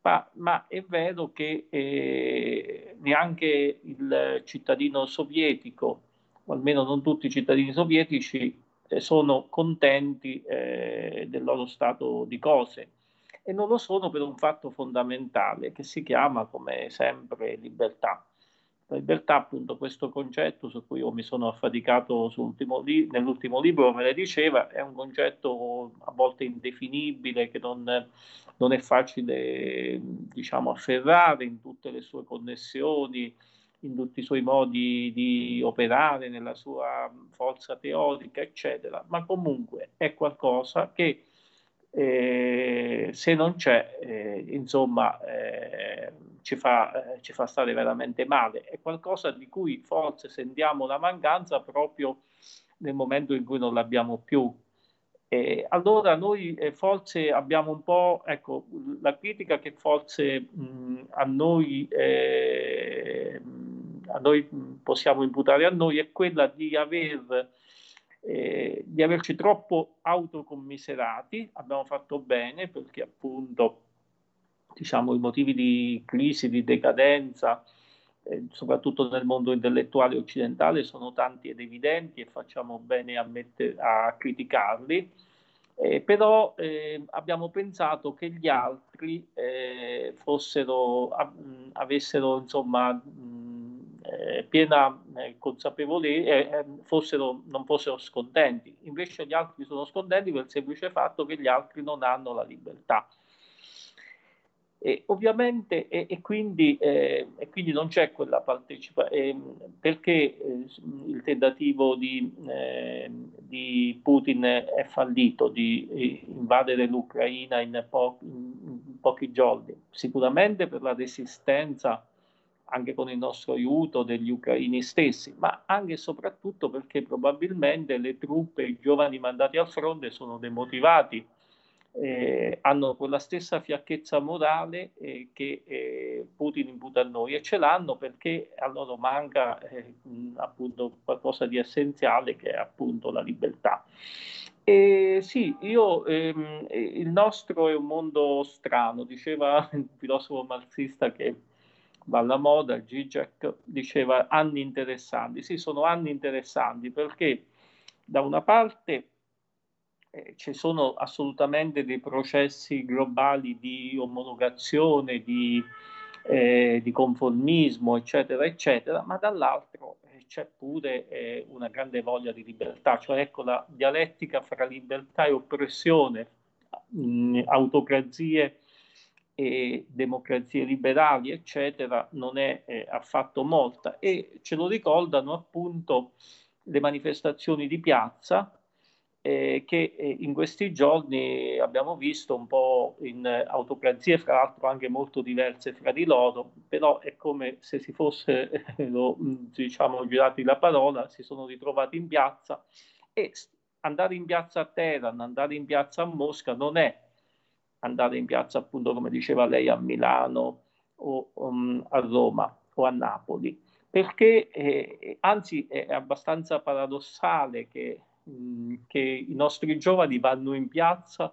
ma, ma è vero che eh, neanche il cittadino sovietico, o almeno non tutti i cittadini sovietici, eh, sono contenti eh, del loro stato di cose e non lo sono per un fatto fondamentale che si chiama, come sempre, libertà. La libertà, appunto, questo concetto su cui io mi sono affaticato li- nell'ultimo libro, me ne diceva, è un concetto a volte indefinibile, che non, non è facile, diciamo, afferrare in tutte le sue connessioni, in tutti i suoi modi di operare, nella sua forza teorica, eccetera, ma comunque è qualcosa che eh, se non c'è, eh, insomma, eh, ci, fa, eh, ci fa stare veramente male. È qualcosa di cui forse sentiamo la mancanza proprio nel momento in cui non l'abbiamo più. Eh, allora noi eh, forse abbiamo un po', ecco, la critica che forse mh, a, noi, eh, a noi possiamo imputare a noi è quella di aver eh, di averci troppo autocommiserati, abbiamo fatto bene perché appunto diciamo, i motivi di crisi, di decadenza, eh, soprattutto nel mondo intellettuale occidentale, sono tanti ed evidenti e facciamo bene a, metter, a criticarli. Eh, però eh, abbiamo pensato che gli altri eh, fossero, a, avessero insomma, mh, eh, piena eh, consapevolezza, eh, fossero, non fossero scontenti. Invece gli altri sono scontenti per il semplice fatto che gli altri non hanno la libertà. E ovviamente, e, e, quindi, eh, e, quindi, non c'è quella partecipazione, eh, perché eh, il tentativo di, di, Putin è fallito di invadere l'Ucraina in, po- in pochi giorni? Sicuramente per la resistenza anche con il nostro aiuto degli ucraini stessi, ma anche e soprattutto perché probabilmente le truppe, i giovani mandati al fronte sono demotivati eh, hanno quella stessa fiacchezza morale eh, che eh, Putin imputa a noi e ce l'hanno perché a loro manca eh, appunto qualcosa di essenziale che è appunto la libertà. E sì, io, ehm, il nostro è un mondo strano, diceva il filosofo marxista che va alla moda, Zizek, diceva anni interessanti. Sì, sono anni interessanti perché da una parte eh, ci sono assolutamente dei processi globali di omologazione, di, eh, di conformismo, eccetera, eccetera, ma dall'altro eh, c'è pure eh, una grande voglia di libertà, cioè ecco la dialettica fra libertà e oppressione, mh, autocrazie e democrazie liberali, eccetera, non è eh, affatto molta. E ce lo ricordano appunto le manifestazioni di piazza eh, che eh, in questi giorni abbiamo visto un po' in autocrazie, fra l'altro anche molto diverse fra di loro, però è come se si fosse, lo, diciamo, girati la parola, si sono ritrovati in piazza e andare in piazza a Teheran, andare in piazza a Mosca non è andare in piazza appunto come diceva lei a Milano o um, a Roma o a Napoli, perché eh, anzi è abbastanza paradossale che Mm, che i nostri giovani vanno in piazza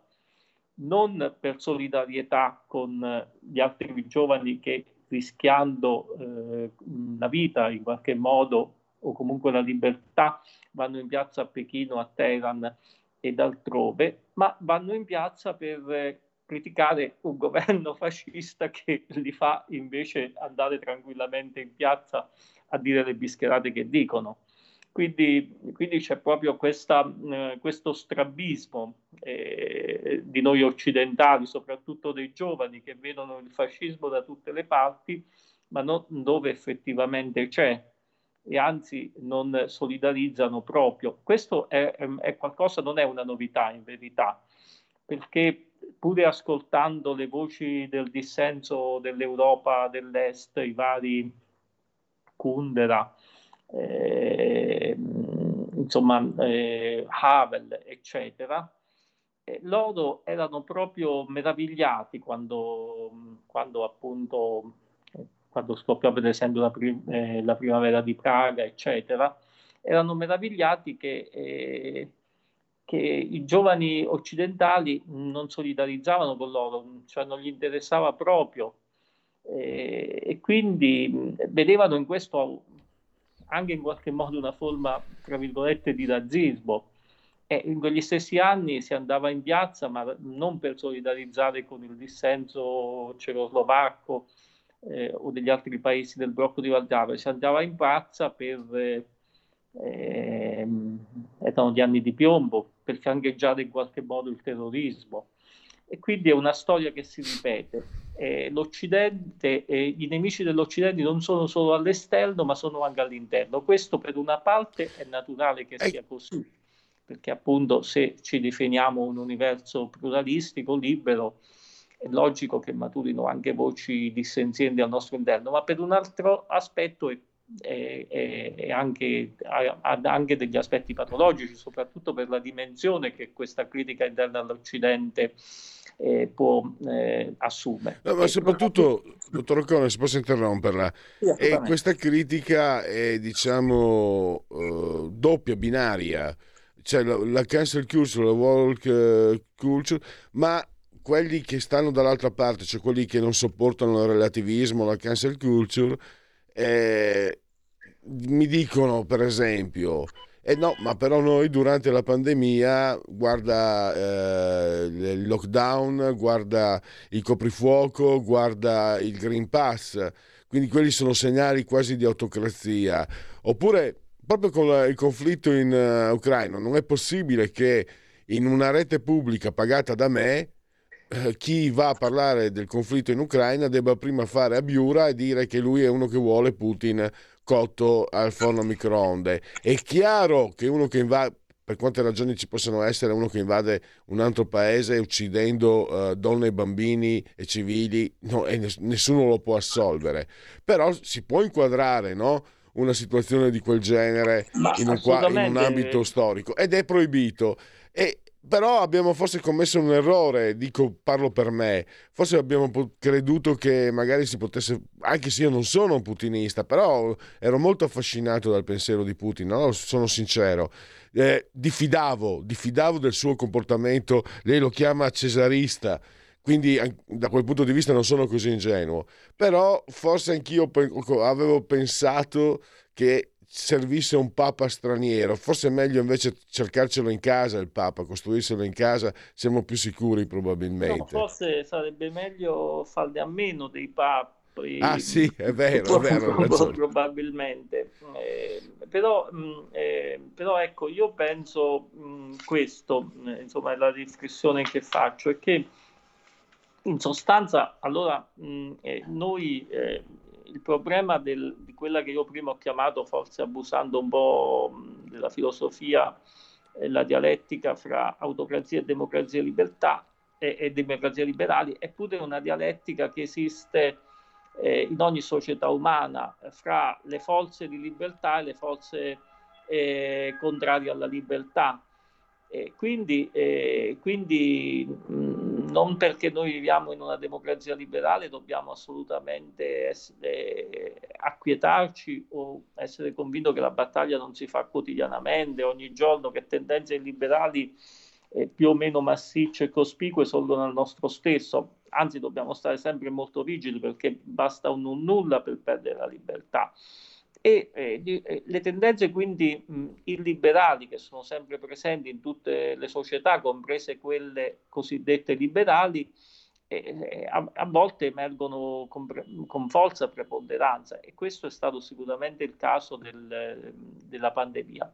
non per solidarietà con gli altri giovani che rischiando eh, la vita in qualche modo o comunque la libertà vanno in piazza a Pechino, a Teheran ed altrove, ma vanno in piazza per eh, criticare un governo fascista che li fa invece andare tranquillamente in piazza a dire le bischerate che dicono. Quindi, quindi c'è proprio questa, eh, questo strabismo eh, di noi occidentali, soprattutto dei giovani che vedono il fascismo da tutte le parti, ma non dove effettivamente c'è e anzi non solidarizzano proprio. Questo è, è qualcosa, non è una novità in verità, perché pure ascoltando le voci del dissenso dell'Europa dell'Est, i vari Kundera, eh, insomma, eh, Havel, eccetera, eh, loro erano proprio meravigliati quando, quando appunto quando scoppiò per esempio la, prim- eh, la, primavera di Praga, eccetera, erano meravigliati che, eh, che, i giovani occidentali non solidarizzavano con loro, cioè non gli interessava proprio. Eh, e quindi vedevano in questo anche in qualche modo una forma, tra virgolette, di razzismo. E in quegli stessi anni si andava in piazza, ma non per solidarizzare con il dissenso cecoslovacco eh, o degli altri paesi del blocco di Valdavia, si andava in piazza per... Eh, erano gli anni di piombo, per fiancheggiare in qualche modo il terrorismo. E quindi è una storia che si ripete. Eh, L'Occidente, eh, I nemici dell'Occidente non sono solo all'esterno, ma sono anche all'interno. Questo per una parte è naturale che sia così, perché appunto se ci definiamo un universo pluralistico, libero, è logico che maturino anche voci dissenzienti al nostro interno, ma per un altro aspetto è e, anche, ha anche degli aspetti patologici, soprattutto per la dimensione che questa critica interna all'Occidente eh, può eh, assumere. No, ma soprattutto, dottor Ocone, se posso interromperla, sì, e questa critica è diciamo uh, doppia, binaria, cioè la, la cancel culture, la walk uh, culture, ma quelli che stanno dall'altra parte, cioè quelli che non sopportano il relativismo, la cancel culture, eh, mi dicono per esempio eh no, ma però noi durante la pandemia, guarda eh, il lockdown, guarda il coprifuoco, guarda il Green Pass, quindi quelli sono segnali quasi di autocrazia. Oppure, proprio con il conflitto in uh, Ucraina, non è possibile che in una rete pubblica pagata da me chi va a parlare del conflitto in Ucraina debba prima fare a Biura e dire che lui è uno che vuole Putin cotto al forno a microonde. È chiaro che uno che invade, per quante ragioni ci possono essere, uno che invade un altro paese uccidendo uh, donne e bambini e civili, no, e nessuno lo può assolvere. Però si può inquadrare, no? una situazione di quel genere in un, in un, ambito storico ed è proibito. Però abbiamo forse commesso un errore, dico, parlo per me, forse abbiamo creduto che magari si potesse, anche se io non sono un putinista, però ero molto affascinato dal pensiero di Putin, no? sono sincero, eh, diffidavo, diffidavo del suo comportamento, lei lo chiama cesarista, quindi da quel punto di vista non sono così ingenuo, però forse anch'io avevo pensato che servisse un papa straniero. Forse è meglio invece cercarcelo in casa il papa, costruirselo in casa, siamo più sicuri probabilmente. No, forse sarebbe meglio farne a meno dei papi. Ah sì, è vero, è vero. Probabilmente. Eh, però, mm, eh, però, ecco, io penso mh, mm, questo, eh, insomma, la riflessione che faccio, è che in sostanza, allora, mh, mm, eh, noi eh, il problema del, di quella che io prima ho chiamato, forse abusando un po' della filosofia, eh, la dialettica fra autocrazia e democrazia e libertà e, e democrazia liberali, è pure una dialettica che esiste eh, in ogni società umana fra le forze di libertà e le forze eh, contrarie alla libertà. E quindi, eh, quindi mh, non perché noi viviamo in una democrazia liberale dobbiamo assolutamente essere, acquietarci o essere convinti che la battaglia non si fa quotidianamente, ogni giorno, che tendenze liberali eh, più o meno massicce e cospicue sono al nostro stesso. Anzi, dobbiamo stare sempre molto rigidi perché basta un nulla per perdere la libertà e eh, eh, le tendenze quindi mh, illiberali che sono sempre presenti in tutte le società, comprese quelle cosiddette liberali, eh, a, a, volte emergono con, con, forza preponderanza e questo è stato sicuramente il caso del, della pandemia.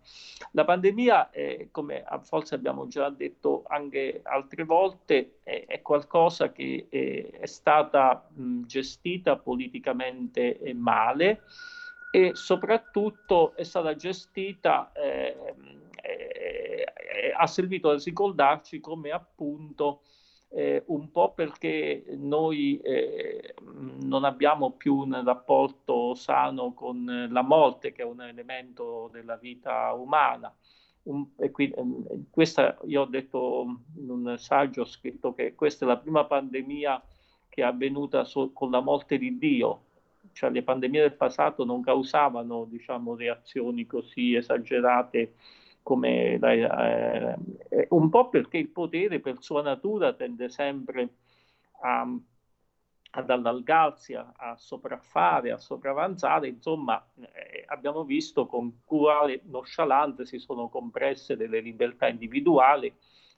La pandemia, eh, come forse abbiamo già detto anche altre volte, è, è qualcosa che eh, è stata mh, gestita politicamente male e soprattutto è stata gestita, eh, eh, ha servito a ricordarci come appunto eh, un po' perché noi eh, non abbiamo più un rapporto sano con la morte che è un elemento della vita umana. Un, qui, ehm, questa, io ho detto in un saggio, ho scritto che questa è la prima pandemia che è avvenuta so, con la morte di Dio, cioè le pandemie del passato non causavano diciamo, reazioni così esagerate come la, eh, eh, un po' perché il potere per sua natura tende sempre a, ad allargarsi, a, a sopraffare, a sopravanzare, insomma eh, abbiamo visto con quale nonchalante si sono compresse delle libertà individuali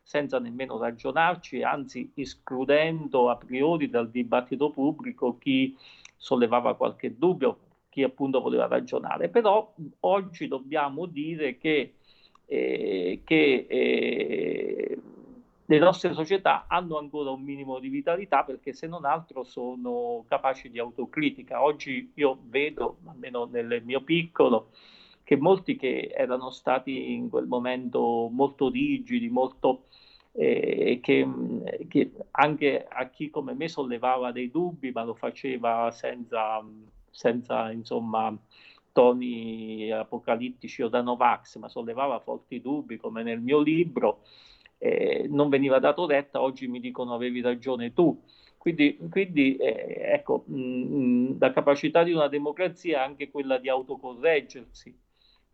senza nemmeno ragionarci, anzi escludendo a priori dal dibattito pubblico chi sollevava qualche dubbio, chi appunto voleva ragionare. Però oggi dobbiamo dire che, eh, che eh, le nostre società hanno ancora un minimo di vitalità perché se non altro sono capaci di autocritica. Oggi io vedo, almeno nel mio piccolo, che molti che erano stati in quel momento molto rigidi, molto eh, che, che, anche a chi come me sollevava dei dubbi, ma lo faceva senza, senza insomma, toni apocalittici o da Novax, ma sollevava forti dubbi, come nel mio libro, eh, non veniva dato retta, oggi mi dicono avevi ragione tu. Quindi, quindi eh, ecco, mh, la capacità di una democrazia è anche quella di autocorreggersi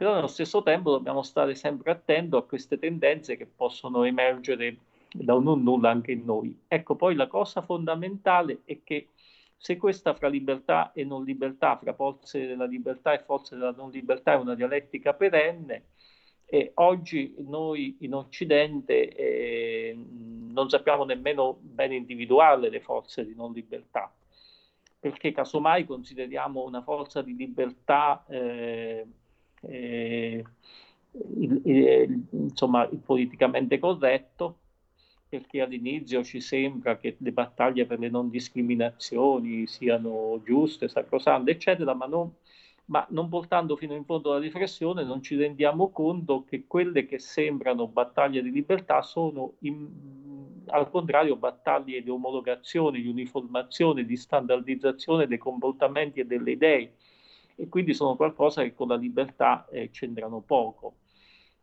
però nello stesso tempo dobbiamo stare sempre attenti a queste tendenze che possono emergere da un non nulla anche in noi. Ecco, poi la cosa fondamentale è che se questa fra libertà e non libertà, fra forze della libertà e forze della non libertà è una dialettica perenne, e oggi noi in Occidente eh, non sappiamo nemmeno bene individuare le forze di non libertà, perché casomai consideriamo una forza di libertà eh, eh, insomma, il politicamente corretto, perché all'inizio ci sembra che le battaglie per le non discriminazioni siano giuste, sacrosante, eccetera, ma non, ma non portando fino in fondo la riflessione non ci rendiamo conto che quelle che sembrano battaglie di libertà sono in, al contrario battaglie di omologazione, di uniformazione, di standardizzazione dei comportamenti e delle idee e quindi sono qualcosa che con la libertà eh, c'entrano poco.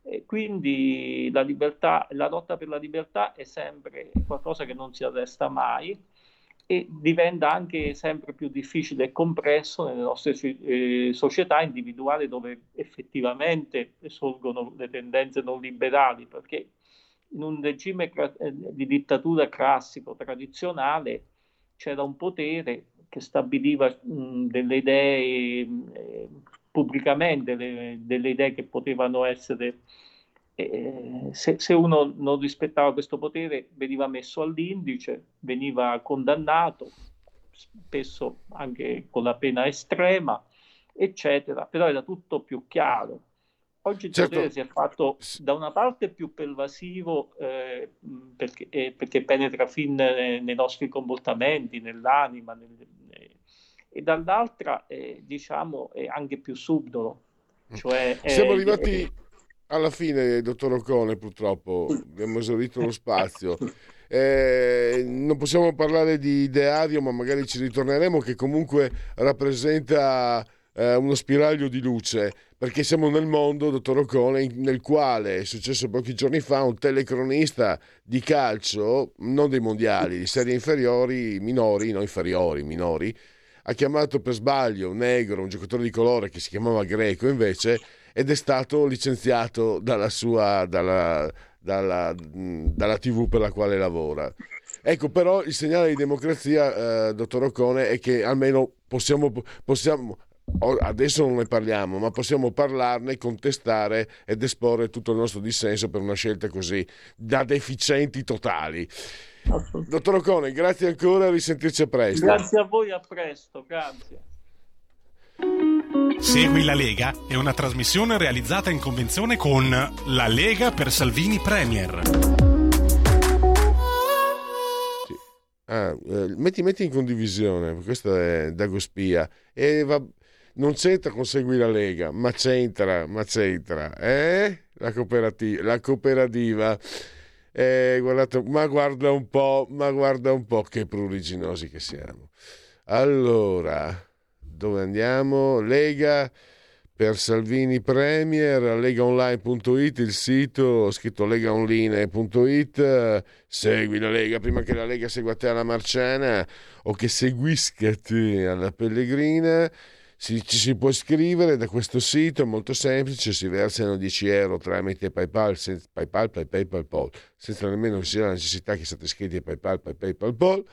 E quindi la, libertà, la lotta per la libertà è sempre qualcosa che non si arresta mai e diventa anche sempre più difficile e compresso nelle nostre eh, società individuali dove effettivamente sorgono le tendenze non liberali, perché in un regime eh, di dittatura classico, tradizionale, c'era un potere che stabiliva mh, delle idee eh, pubblicamente, le, delle idee che potevano essere eh, se, se, uno non rispettava questo potere veniva messo all'indice, veniva condannato, spesso anche con la pena estrema, eccetera, però era tutto più chiaro. Oggi il certo. potere si è fatto da una parte più pervasivo eh, perché, eh, perché, penetra fin nei, nei, nostri comportamenti, nell'anima, nel, eh, e dall'altra eh, diciamo è anche più subdolo. Cioè, Siamo arrivati alla fine, dottor Ocone, purtroppo abbiamo esaurito lo spazio. Eh, non possiamo parlare di ideario, ma magari ci ritorneremo, che comunque rappresenta eh, uno spiraglio di luce, perché siamo nel mondo, dottor Ocone, nel quale è successo pochi giorni fa un telecronista di calcio, non dei mondiali, di serie inferiori, minori, no inferiori, minori, ha chiamato per sbaglio un negro, un giocatore di colore che si chiamava Greco invece, ed è stato licenziato dalla sua dalla, dalla, dalla TV per la quale lavora. Ecco, però il segnale di democrazia, eh, dottor Ocone, è che almeno possiamo, possiamo, adesso non ne parliamo, ma possiamo parlarne, contestare ed esporre tutto il nostro dissenso per una scelta così da deficienti totali. Dottor Ocone, grazie ancora, risentirci a presto. Grazie a voi, a presto, grazie. Segui la Lega è una trasmissione realizzata in convenzione con La Lega per Salvini Premier. Ah, eh, metti, metti, in condivisione, questo è Dago Spia. E va, non c'entra con Segui la Lega, ma c'entra, ma c'entra. Eh? La cooperativa. La cooperativa. Eh, guardate, ma guarda un po', ma guarda un po' che pruriginosi che siamo. Allora dove andiamo? Lega per Salvini Premier, legaonline.it, il sito, scritto legaonline.it, segui la Lega prima che la Lega segua te alla Marciana o che seguisca te alla Pellegrina. Si, ci si può iscrivere da questo sito, è molto semplice, si versano 10 euro tramite PayPal, senza, PayPal, PayPal, PayPal, senza nemmeno sia la necessità che siate iscritti a PayPal, PayPal, PayPal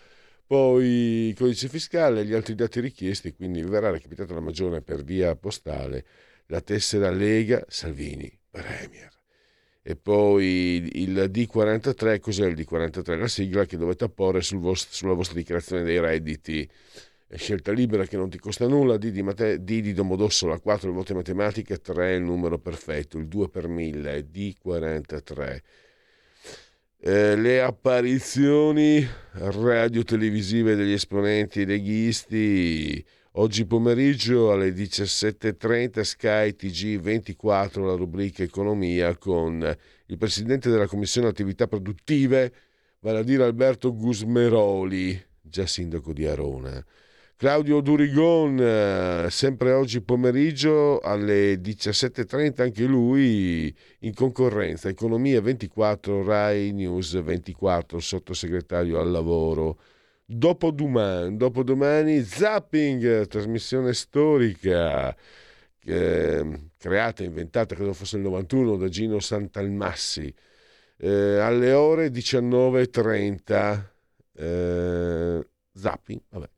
poi il codice fiscale e gli altri dati richiesti, quindi vi verrà recapitata la maggiore per via postale la tessera Lega Salvini Premier. E poi il D43, cos'è il D43? La sigla che dovete apporre sul vostro, sulla vostra dichiarazione dei redditi. Scelta libera che non ti costa nulla, D di, mate, D di Domodossola, 4 il voto in matematica, 3 il numero perfetto, il 2 per 1000, D43 eh, le apparizioni radio-televisive degli esponenti leghisti. Oggi pomeriggio alle 17.30 Sky TG24 la rubrica Economia con il presidente della Commissione Attività Produttive, vale a dire Alberto Gusmeroli, già sindaco di Arona. Claudio Durigon, eh, sempre oggi pomeriggio alle 17.30, anche lui in concorrenza. Economia 24, Rai News 24, sottosegretario al lavoro. Dopodomani, dopodomani Zapping, trasmissione storica eh, creata inventata, credo fosse il 91, da Gino Santalmassi, eh, alle ore 19.30. Eh, zapping, vabbè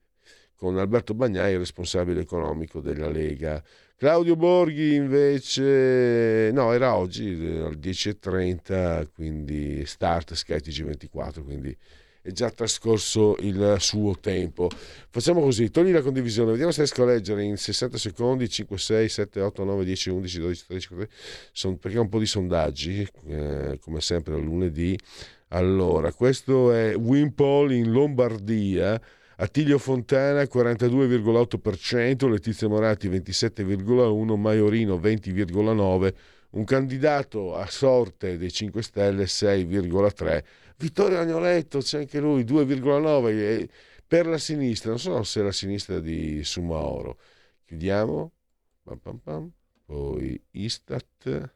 con Alberto Bagnai, responsabile economico della Lega. Claudio Borghi invece, no, era oggi alle 10.30, quindi start Sky TG24, quindi è già trascorso il suo tempo. Facciamo così, togli la condivisione, vediamo se riesco a leggere in 60 secondi 5, 6, 7, 8, 9, 10, 11, 12, 13, 14, perché ho un po' di sondaggi, eh, come sempre lunedì. Allora, questo è Wimpole in Lombardia, Attilio Fontana 42,8%, Letizia Moratti 27,1%, Maiorino 20,9%, un candidato a sorte dei 5 Stelle 6,3%, Vittorio Agnoletto c'è anche lui 2,9% per la sinistra, non so se è la sinistra di Sumaoro. Chiudiamo, pam pam pam. poi Istat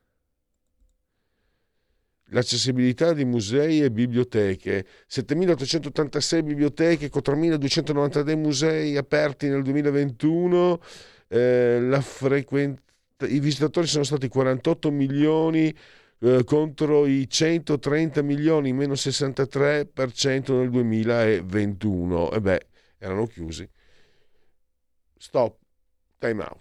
l'accessibilità di musei e biblioteche, 7.886 biblioteche con 3.293 musei aperti nel 2021, eh, frequent- i visitatori sono stati 48 milioni eh, contro i 130 milioni, meno 63% nel 2021. E beh, erano chiusi. Stop, time out.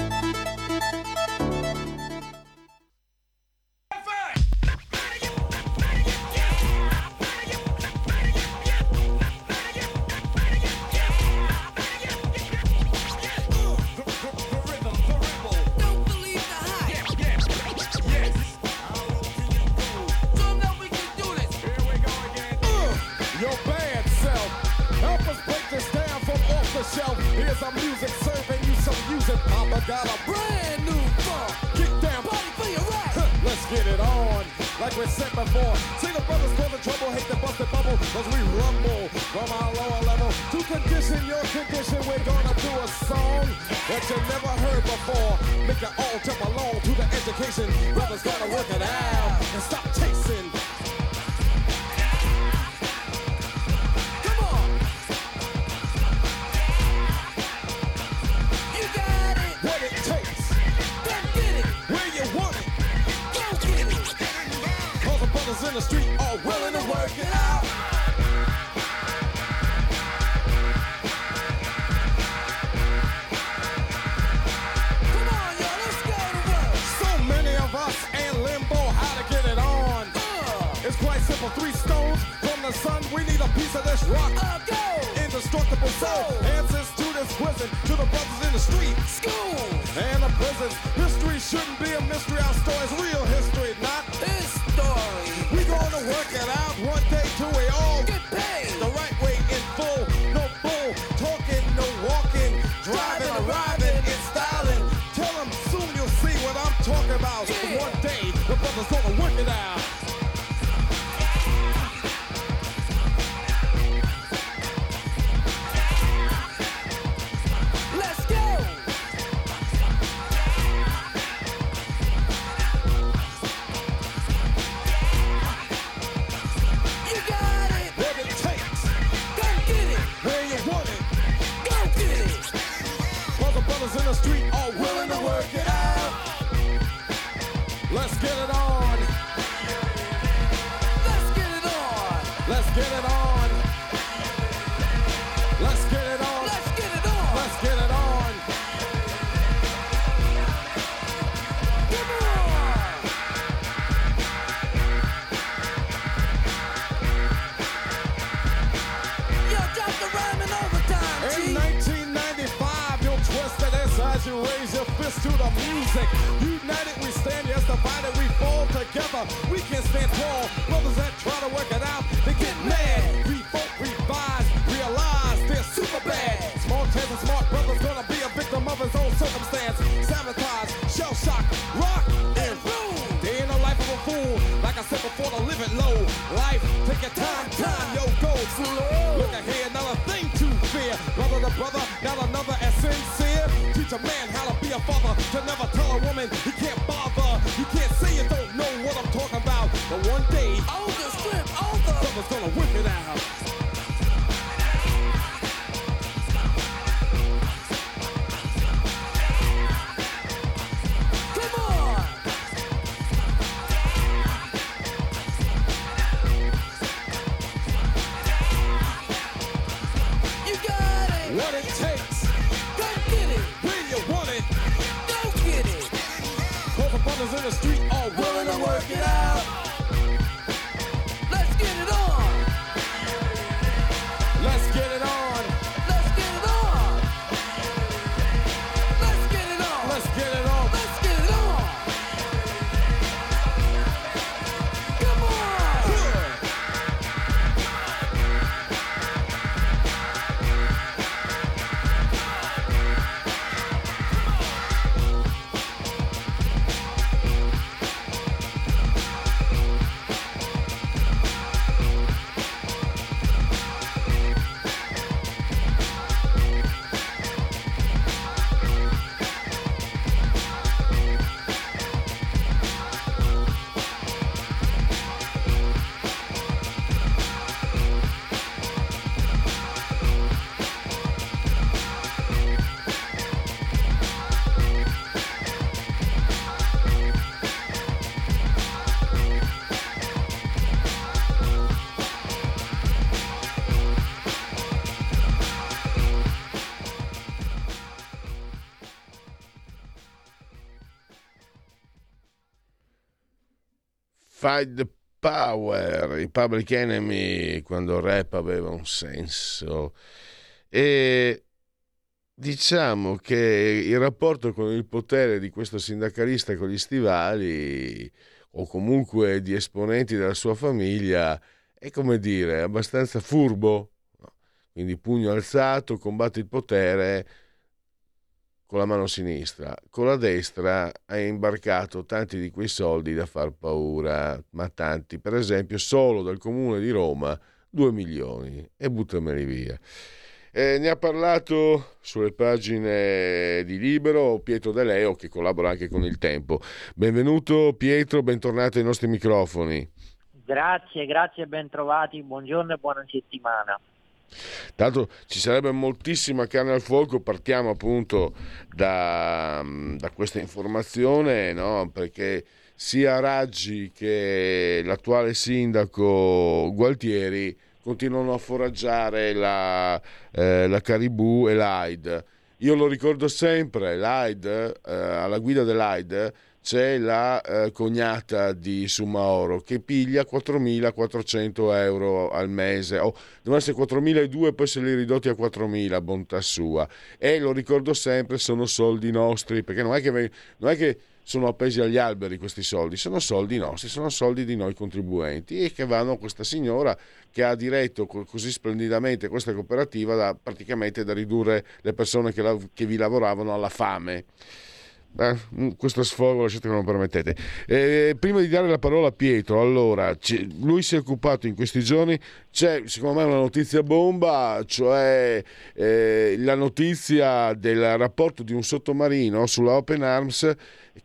I gonna work it out. it all. as you raise your fist to the music. United we stand, yes, divided we fall together. We can stand tall. Brothers that try to work it out, they get mad. We vote, revise, realize they're super bad. Small chance of smart brothers gonna be a victim of his own circumstance. Sabotage, shell shock, rock, and roll. They ain't no life of a fool. Like I said before, to live it low. Life, take your time, time, yo, go slow. Look ahead, not a thing to fear. Brother to brother father to never tell a woman you can't bother. You can't say you don't know what I'm talking about. But one day, I'll just flip over. Someone's gonna whip it out. Fight the Power, i Public Enemy, quando il rap aveva un senso. E diciamo che il rapporto con il potere di questo sindacalista con gli stivali o comunque di esponenti della sua famiglia è come dire abbastanza furbo quindi pugno alzato combatte il potere con la mano sinistra, con la destra ha imbarcato tanti di quei soldi da far paura, ma tanti, per esempio solo dal comune di Roma 2 milioni e buttameli via. Eh, ne ha parlato sulle pagine di Libero Pietro De Leo che collabora anche con il Tempo. Benvenuto Pietro, bentornato ai nostri microfoni. Grazie, grazie, ben trovati, buongiorno e buona settimana. Tanto ci sarebbe moltissima carne al fuoco, partiamo appunto da, da questa informazione, no? perché sia Raggi che l'attuale sindaco Gualtieri continuano a foraggiare la, eh, la Caribou e l'AID. Io lo ricordo sempre, l'AID, eh, alla guida dell'AID c'è la eh, cognata di Sumaoro che piglia 4.400 euro al mese, o oh, devono essere 4.200 e poi se li ridotti a 4.000, bontà sua. E lo ricordo sempre, sono soldi nostri, perché non è che, non è che sono appesi agli alberi questi soldi, sono soldi nostri, sono soldi di noi contribuenti e che vanno a questa signora che ha diretto così splendidamente questa cooperativa da praticamente da ridurre le persone che, la, che vi lavoravano alla fame. Eh, mm, questo sfogo lasciate che non permettete. Eh, prima di dare la parola a Pietro, allora, lui si è occupato in questi giorni, c'è secondo me una notizia bomba, cioè eh, la notizia del rapporto di un sottomarino sulla Open Arms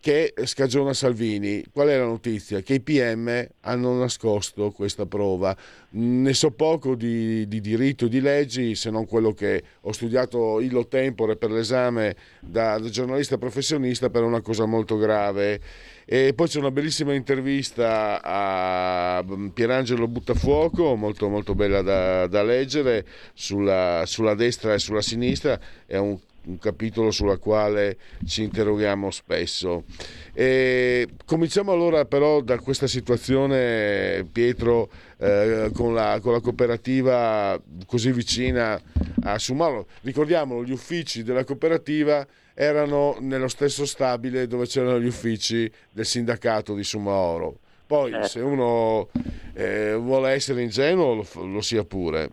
che scagiona Salvini. Qual è la notizia? Che i PM hanno nascosto questa prova. Ne so poco di, di diritto di leggi, se non quello che ho studiato illo tempore per l'esame da, da giornalista professionista per una cosa molto grave. E poi c'è una bellissima intervista a Pierangelo Buttafuoco, molto, molto bella da, da leggere, sulla, sulla, destra e sulla sinistra. È un un capitolo sulla quale ci interroghiamo spesso. E cominciamo allora però da questa situazione, Pietro, eh, con, la, con, la, cooperativa così vicina a Sumalo. Ricordiamolo, gli uffici della cooperativa erano nello stesso stabile dove c'erano gli uffici del sindacato di Sumaoro. Poi eh. se uno eh, vuole essere ingenuo lo, lo sia pure.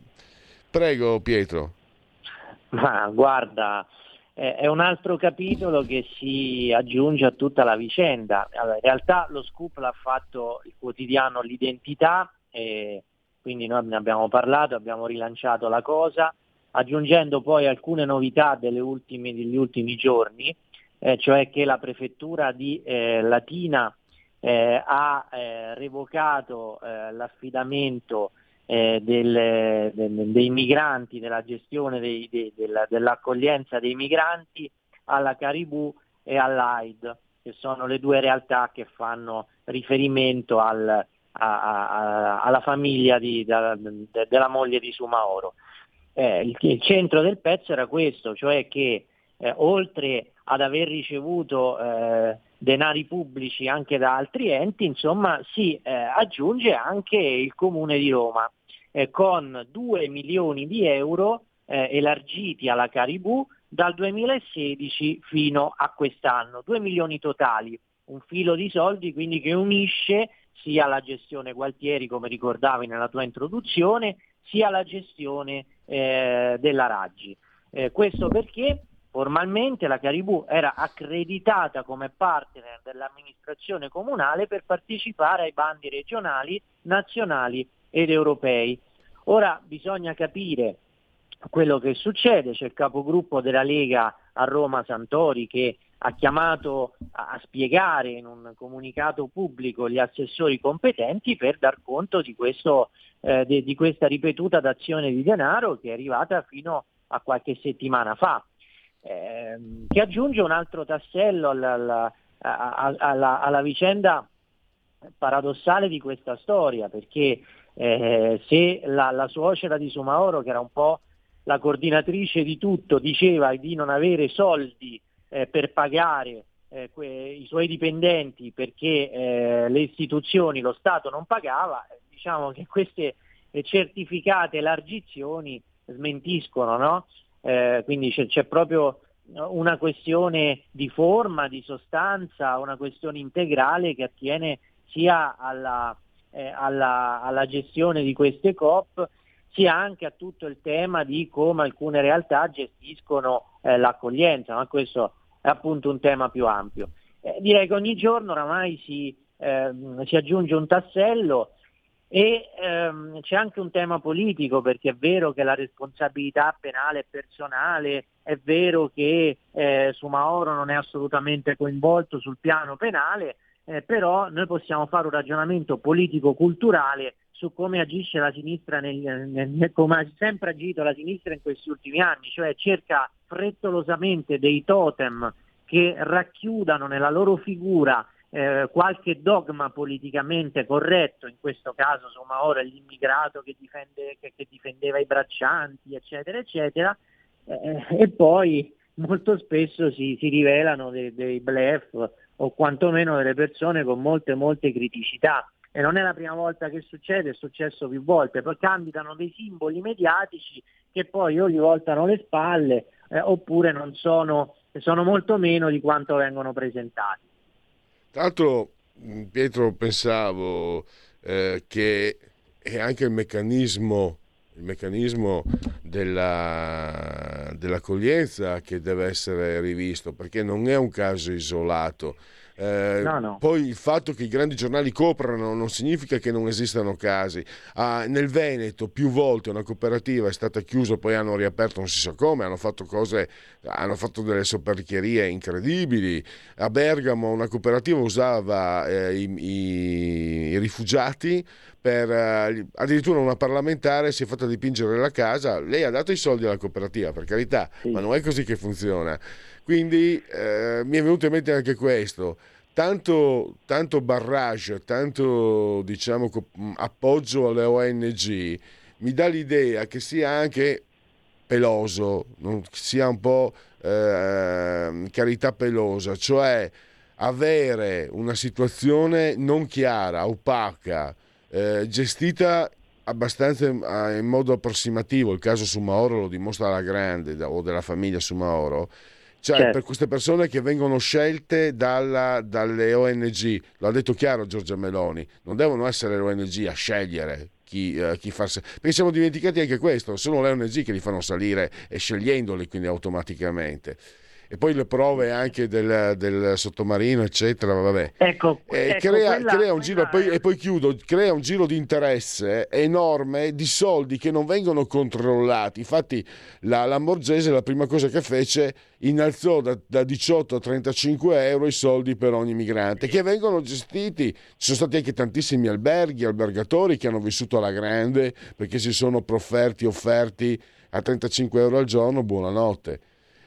Prego Pietro. Ma guarda, è un altro capitolo che si aggiunge a tutta la vicenda. Allora, in realtà lo scoop l'ha fatto il quotidiano L'Identità, quindi noi ne abbiamo parlato, abbiamo rilanciato la cosa, aggiungendo poi alcune novità ultime, degli ultimi giorni, eh, cioè che la prefettura di eh, Latina eh, ha eh, revocato eh, l'affidamento eh, del, del, dei migranti, della gestione dei, de, della, dell'accoglienza dei migranti alla Caribou e all'AID, che sono le due realtà che fanno riferimento al, a, a, alla famiglia di, da, de, della moglie di Sumaoro. Eh, il, il, centro del pezzo era questo, cioè che eh, oltre ad aver ricevuto eh, denari pubblici anche da altri enti, insomma si eh, aggiunge anche il Comune di Roma eh, con 2 milioni di euro eh, elargiti alla Caribù dal 2016 fino a quest'anno, 2 milioni totali, un filo di soldi quindi che unisce sia la gestione Gualtieri, come ricordavi nella tua introduzione, sia la gestione eh, della Raggi. Eh, questo perché Formalmente la Caribù era accreditata come partner dell'amministrazione comunale per partecipare ai bandi regionali, nazionali ed europei. Ora bisogna capire quello che succede, c'è il capogruppo della Lega a Roma Santori che ha chiamato a spiegare in un comunicato pubblico gli assessori competenti per dar conto di, questo, eh, di, di questa ripetuta dazione di denaro che è arrivata fino a qualche settimana fa eh, che aggiunge un altro tassello alla, alla, alla, alla, vicenda paradossale di questa storia, perché eh, se la, la suocera di Sumaoro, che era un po' la coordinatrice di tutto, diceva di non avere soldi eh, per pagare eh, que- i suoi dipendenti perché eh, le istituzioni, lo Stato non pagava, diciamo che queste certificate elargizioni smentiscono, no? Eh, quindi c'è, c'è, proprio una questione di forma, di sostanza, una questione integrale che attiene sia alla, eh, alla, alla gestione di queste COP, sia anche a tutto il tema di come alcune realtà gestiscono eh, l'accoglienza, ma questo è appunto un tema più ampio. Eh, direi che ogni giorno oramai si, ehm, si aggiunge un tassello e ehm, c'è anche un tema politico perché è vero che la responsabilità penale è personale, è vero che eh, Sumaoro non è assolutamente coinvolto sul piano penale, eh, però noi possiamo fare un ragionamento politico-culturale su come agisce la sinistra, nel, nel, come ha sempre agito la sinistra in questi ultimi anni, cioè cerca frettolosamente dei totem che racchiudano nella loro figura eh, qualche dogma politicamente corretto, in questo caso insomma ora l'immigrato che, difende, che, che difendeva i braccianti, eccetera, eccetera, eh, e poi molto spesso si, si rivelano dei, dei blef o quantomeno delle persone con molte, molte criticità. E non è la prima volta che succede, è successo più volte, poi cambiano dei simboli mediatici che poi o gli voltano le spalle eh, oppure non sono, sono molto meno di quanto vengono presentati. Tra l'altro, mm, Pietro, pensavo eh, che è anche il meccanismo, il meccanismo della, dell'accoglienza che deve essere rivisto, perché non è un caso isolato. Eh, no, no. Poi il fatto che i grandi giornali coprano non significa che non esistano casi. Ah, nel Veneto più volte una cooperativa è stata chiusa, poi hanno riaperto non si sa come, hanno fatto cose, hanno fatto delle soperchierie incredibili. A Bergamo una cooperativa usava eh, i, i, i, rifugiati per eh, addirittura una parlamentare si è fatta dipingere la casa, lei ha dato i soldi alla cooperativa, per carità, sì. ma non è così che funziona. Quindi eh, mi è venuto in mente anche questo. Tanto, tanto barrage, tanto diciamo, appoggio alle ONG mi dà l'idea che sia anche peloso, sia un po' eh, carità pelosa, cioè avere una situazione non chiara, opaca, eh, gestita abbastanza in modo approssimativo, il caso Sumaoro lo dimostra alla grande o della famiglia Sumaoro, cioè certo. per queste persone che vengono scelte dalla, dalle ONG, lo ha detto chiaro Giorgia Meloni, non devono essere le ONG a scegliere chi, uh, chi farsi. Perché siamo dimenticati anche questo, sono le ONG che li fanno salire e scegliendoli quindi automaticamente. E poi le prove anche del, del sottomarino, eccetera, vabbè. Ecco, Eh, ecco, crea, quella- crea un giro, poi- e poi chiudo, crea un giro di interesse enorme di soldi che non vengono controllati. Infatti la Lamborghese la prima cosa che fece innalzò da, da 18 a 35 euro i soldi per ogni migrante che vengono gestiti. Ci sono stati anche tantissimi alberghi, albergatori che hanno vissuto alla grande perché si sono profferti, offerti a 35 euro al giorno, buonanotte.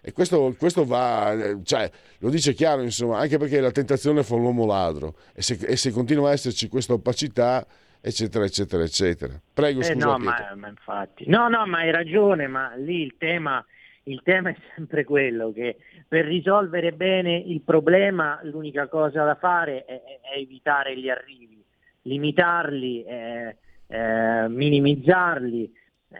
E questo, questo va, eh, cioè, lo dice chiaro, insomma, anche perché la tentazione fa l'uomo ladro e se, e se continua a esserci questa opacità, eccetera, eccetera, eccetera. Prego, Eh, scusa. no, ma, ma infatti. No, no, ma hai ragione, ma lì il tema, il tema è sempre quello che per risolvere bene il problema l'unica cosa da fare è, è evitare gli arrivi, limitarli, eh, eh, minimizzarli,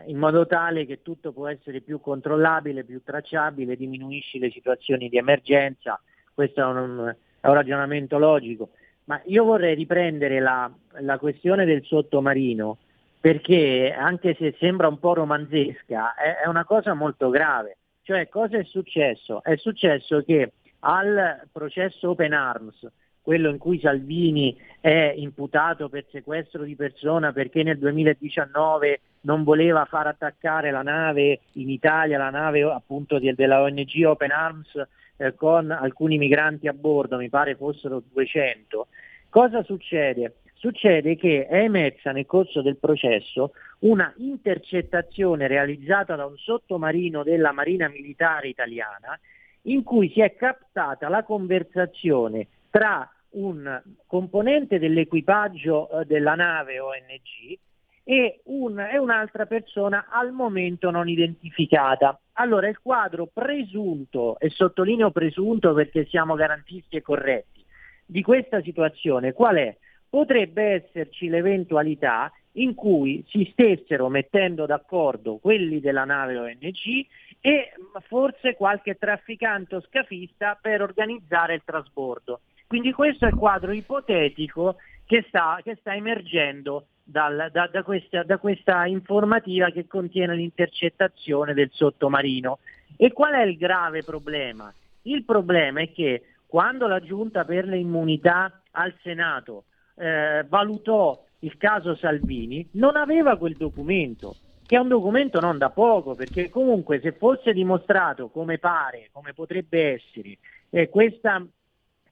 in modo tale che tutto può essere più controllabile, più tracciabile, diminuisci le situazioni di emergenza. Questo è un, è un ragionamento logico. Ma io vorrei riprendere la, la questione del sottomarino perché anche se sembra un po' romanzesca, è, è una cosa molto grave. Cioè, cosa è successo? È successo che al processo Open Arms, quello in cui Salvini è imputato per sequestro di persona perché nel 2019 non voleva far attaccare la nave in Italia, la nave appunto della ONG Open Arms eh, con alcuni migranti a bordo, mi pare fossero 200. Cosa succede? Succede che è emersa nel corso del processo una intercettazione realizzata da un sottomarino della Marina Militare Italiana in cui si è captata la conversazione tra un componente dell'equipaggio eh, della nave ONG e, un- e un'altra persona al momento non identificata. Allora il quadro presunto, e sottolineo presunto perché siamo garantisti e corretti, di questa situazione qual è? Potrebbe esserci l'eventualità in cui si stessero mettendo d'accordo quelli della nave ONG e forse qualche trafficante o scafista per organizzare il trasbordo. Quindi questo è il quadro ipotetico che sta, che sta emergendo dal- da, da questa, da questa informativa che contiene l'intercettazione del sottomarino. E qual è il grave problema? Il problema è che quando la Giunta per le immunità al Senato eh, valutò il caso Salvini, non aveva quel documento, che è un documento non da poco, perché comunque se fosse dimostrato come pare, come potrebbe essere, eh, questa-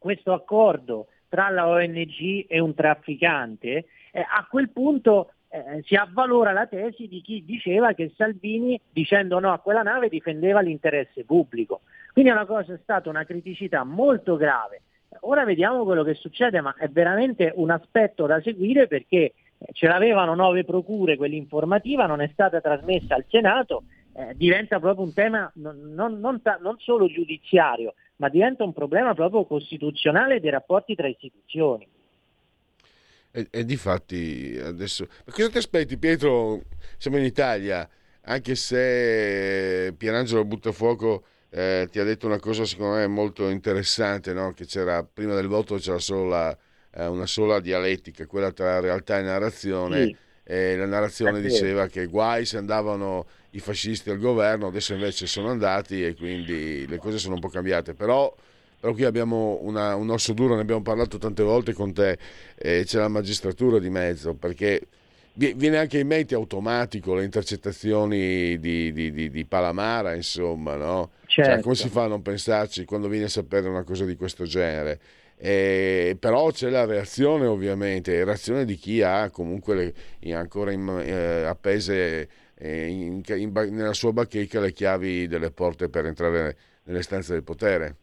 questo accordo tra la ONG e un trafficante, eh, a quel punto eh, si avvalora la tesi di chi diceva che Salvini, dicendo no a quella nave, difendeva l'interesse pubblico. Quindi è, una cosa, è stata una criticità molto grave. Ora vediamo quello che succede, ma è veramente un aspetto da seguire perché eh, ce l'avevano nove procure quell'informativa, non è stata trasmessa al Senato, eh, diventa proprio un tema non, non- non non solo giudiziario, ma diventa un problema proprio costituzionale dei rapporti tra istituzioni. E, e difatti adesso... Ma cosa ti aspetti Pietro? Siamo in Italia, anche se Pierangelo Buttafuoco eh, ti ha detto una cosa secondo me molto interessante, no? che c'era prima del voto c'era solo la- eh, una sola dialettica, quella tra realtà e narrazione. Sì. E la narrazione diceva che guai se andavano i fascisti al governo, adesso invece sono andati e quindi le cose sono un po' cambiate. Però, però qui abbiamo una- un osso duro, ne abbiamo parlato tante volte con te, e c'è la magistratura di mezzo, perché vi- viene anche in mente automatico le intercettazioni di, di- di- di Palamara, insomma, no? Cioè, Certo. come si fa a non pensarci quando vieni a sapere una cosa di questo genere? Eh, però c'è la reazione ovviamente, reazione di chi ha comunque le- ancora in- eh, appese eh, in- in nella sua bacheca le chiavi delle porte per entrare nelle stanze del potere.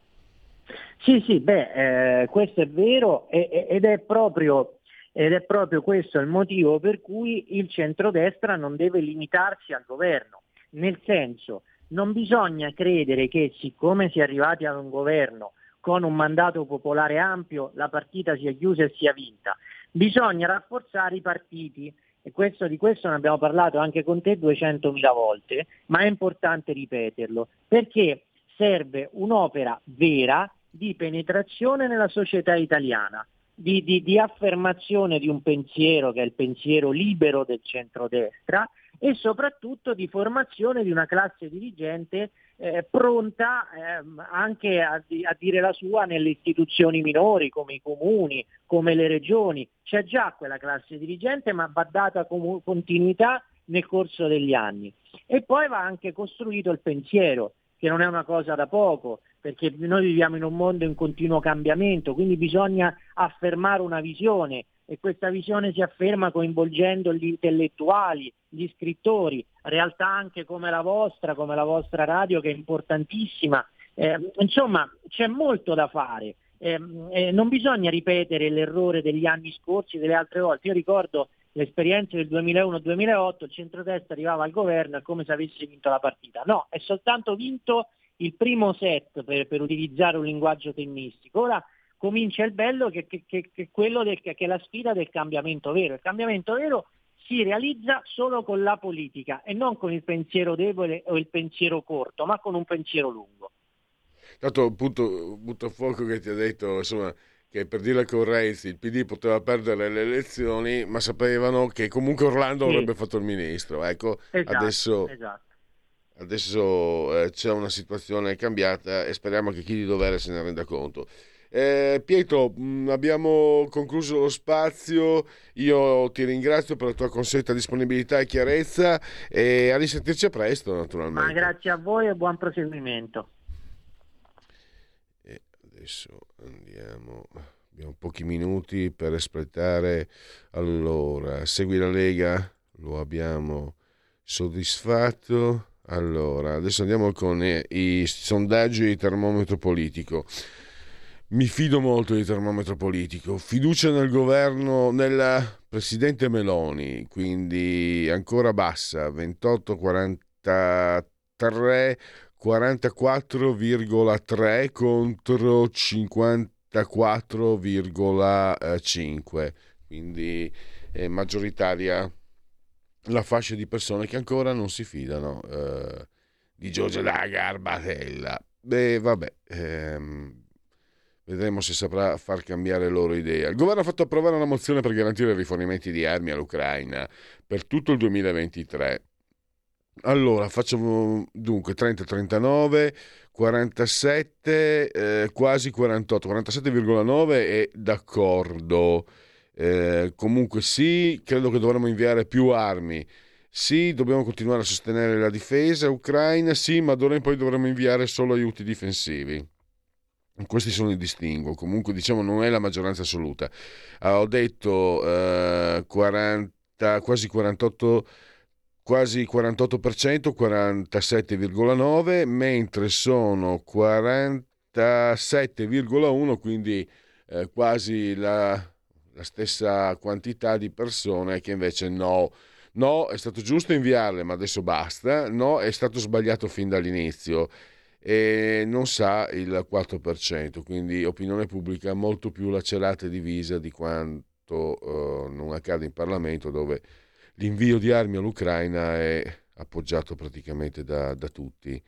Sì, sì, beh, eh, questo è vero e- ed, è proprio, ed è proprio questo il motivo per cui il centrodestra non deve limitarsi al governo, nel senso non bisogna credere che siccome si è arrivati ad un governo con un mandato popolare ampio la partita sia chiusa e sia vinta, bisogna rafforzare i partiti e questo, di questo ne abbiamo parlato anche con te 200.000 volte, ma è importante ripeterlo perché serve un'opera vera di penetrazione nella società italiana, di, di- di affermazione di un pensiero che è il pensiero libero del centrodestra e soprattutto di formazione di una classe dirigente eh, pronta ehm, anche a, a, dire la sua nelle istituzioni minori come i comuni, come le regioni. C'è già quella classe dirigente ma va data com- continuità nel corso degli anni. E poi va anche costruito il pensiero, che non è una cosa da poco, perché noi viviamo in un mondo in continuo cambiamento, quindi bisogna affermare una visione e questa visione si afferma coinvolgendo gli intellettuali, gli scrittori, realtà anche come la vostra, come la vostra radio che è importantissima. Eh, insomma, c'è molto da fare. Eh, eh, non bisogna ripetere l'errore degli anni scorsi, delle altre volte. Io ricordo l'esperienza del 2001-2008, il centrodestra arrivava al governo come se avesse vinto la partita. No, è soltanto vinto il primo set per, per utilizzare un linguaggio tennistico. Ora comincia il bello che, che, che, che, del, che è la sfida del cambiamento vero. Il cambiamento vero si realizza solo con la politica e non con il pensiero debole o il pensiero corto, ma con un pensiero lungo. Tanto appunto butto a fuoco che ti ha detto insomma, che per dire con Renzi il PD poteva perdere le elezioni, ma sapevano che comunque Orlando sì. avrebbe fatto il ministro. Ecco, esatto, adesso, esatto. adesso eh, c'è una situazione cambiata e speriamo che chi di dovere se ne renda conto. Eh, Pietro, mh, mm, abbiamo concluso lo spazio, io ti ringrazio per la tua consueta disponibilità e chiarezza e a risentirci a presto naturalmente. Ma grazie a voi e buon proseguimento. E adesso andiamo, abbiamo pochi minuti per espletare. Allora, segui la Lega, lo abbiamo soddisfatto. Allora, adesso andiamo con i, i sondaggi di termometro politico. Mi fido molto di termometro politico, fiducia nel governo, nella presidente Meloni, quindi ancora bassa, 28, 43, 44,3 contro 54,5, quindi è maggioritaria la fascia di persone che ancora non si fidano eh, di Giorgia da Garbatella. Beh, vabbè. Ehm, Vedremo se saprà far cambiare loro idea. Il governo ha fatto approvare una mozione per garantire rifornimenti di armi all'Ucraina per tutto il 2023. Allora, facciamo dunque 30, 39, 47, eh, quasi 48, 47,9 è d'accordo. Eh, comunque sì, credo che dovremmo inviare più armi. Sì, dobbiamo continuare a sostenere la difesa ucraina, sì, ma d'ora in poi dovremmo inviare solo aiuti difensivi. Questi sono i distinguo, comunque diciamo non è la maggioranza assoluta. Uh, ho detto uh, 40, quasi 48, quasi 48%, 47,9%, mentre sono 47,1%, quindi uh, quasi la, la stessa quantità di persone che invece no. No, è stato giusto inviarle, ma adesso basta. No, è stato sbagliato fin dall'inizio e non sa il 4%, quindi opinione pubblica molto più lacerata e divisa di quanto uh, non accade in Parlamento dove l'invio di armi all'Ucraina è appoggiato praticamente da, da tutti.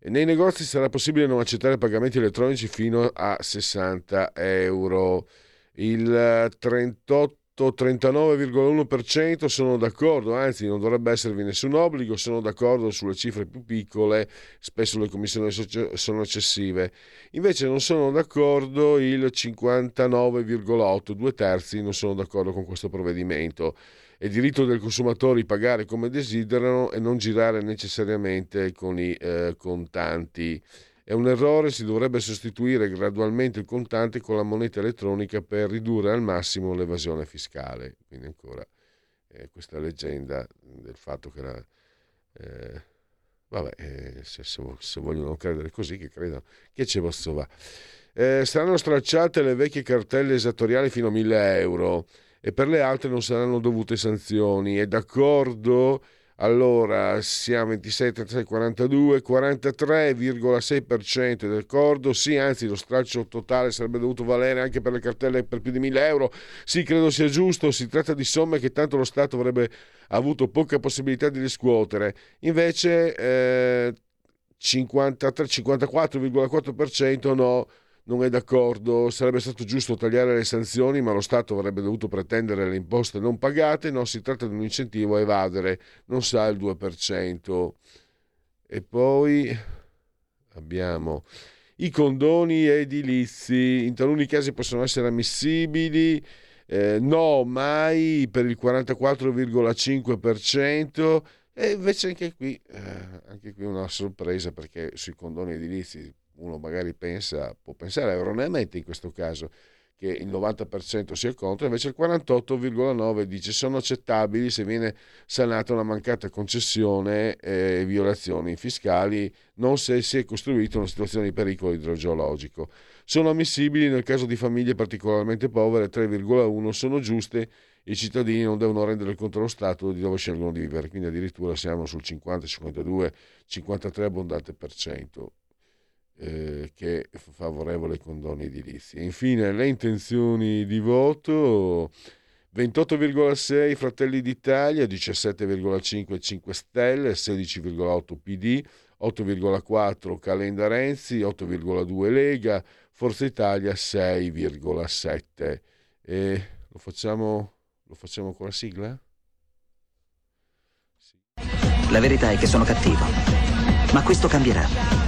E nei negozi sarà possibile non accettare pagamenti elettronici fino a 60 euro. Il 38 39,1% sono d'accordo, anzi non dovrebbe esservi nessun obbligo, sono d'accordo sulle cifre più piccole, spesso le commissioni sono eccessive. Invece non sono d'accordo il 59,8%, due terzi non sono d'accordo con questo provvedimento. È diritto dei consumatori pagare come desiderano e non girare necessariamente con i eh, contanti. È un errore, si dovrebbe sostituire gradualmente il contante con la moneta elettronica per ridurre al massimo l'evasione fiscale. Quindi ancora eh, questa leggenda del fatto che la... Eh, vabbè, eh, se, se, se, vogliono credere così, che credano, che ce posso va. Eh, saranno stracciate le vecchie cartelle esattoriali fino a 1000 euro e per le altre non saranno dovute sanzioni. È d'accordo allora siamo 26, 36, 42, 43,6% del cordo. Sì, anzi, lo straccio totale sarebbe dovuto valere anche per le cartelle per più di 1000 euro. Sì, credo sia giusto. Si tratta di somme che tanto lo Stato avrebbe avuto poca possibilità di riscuotere. Invece, eh, 53, 54,4% no non è d'accordo, sarebbe stato giusto tagliare le sanzioni, ma lo Stato avrebbe dovuto pretendere le imposte non pagate, no, si tratta di un incentivo a evadere, non sa il 2%. E poi abbiamo i condoni edilizi, in taluni casi possono essere ammissibili, eh, no, mai per il 44,5%. E invece anche qui, eh, anche qui una sorpresa perché sui condoni edilizi uno magari pensa, può pensare erroneamente in questo caso che il 90% sia contro, invece il 48,9% dice sono accettabili se viene sanata una mancata concessione e violazioni fiscali, non se si è costruita una situazione di pericolo idrogeologico. Sono ammissibili nel caso di famiglie particolarmente povere, 3,1% sono giuste, i cittadini non devono rendere conto allo Stato di dove scelgono di vivere, quindi addirittura siamo sul 50, 52, 53 abbondante per cento eh, che è favorevole ai condoni edilizi. infine le intenzioni di voto 28,6 Fratelli d'Italia, 17,5 5 Stelle, 16,8 PD, 8,4 Calenda Renzi, 8,2 Lega, Forza Italia 6,7. E lo facciamo, lo facciamo con la sigla? La verità è che sono cattivo, ma questo cambierà.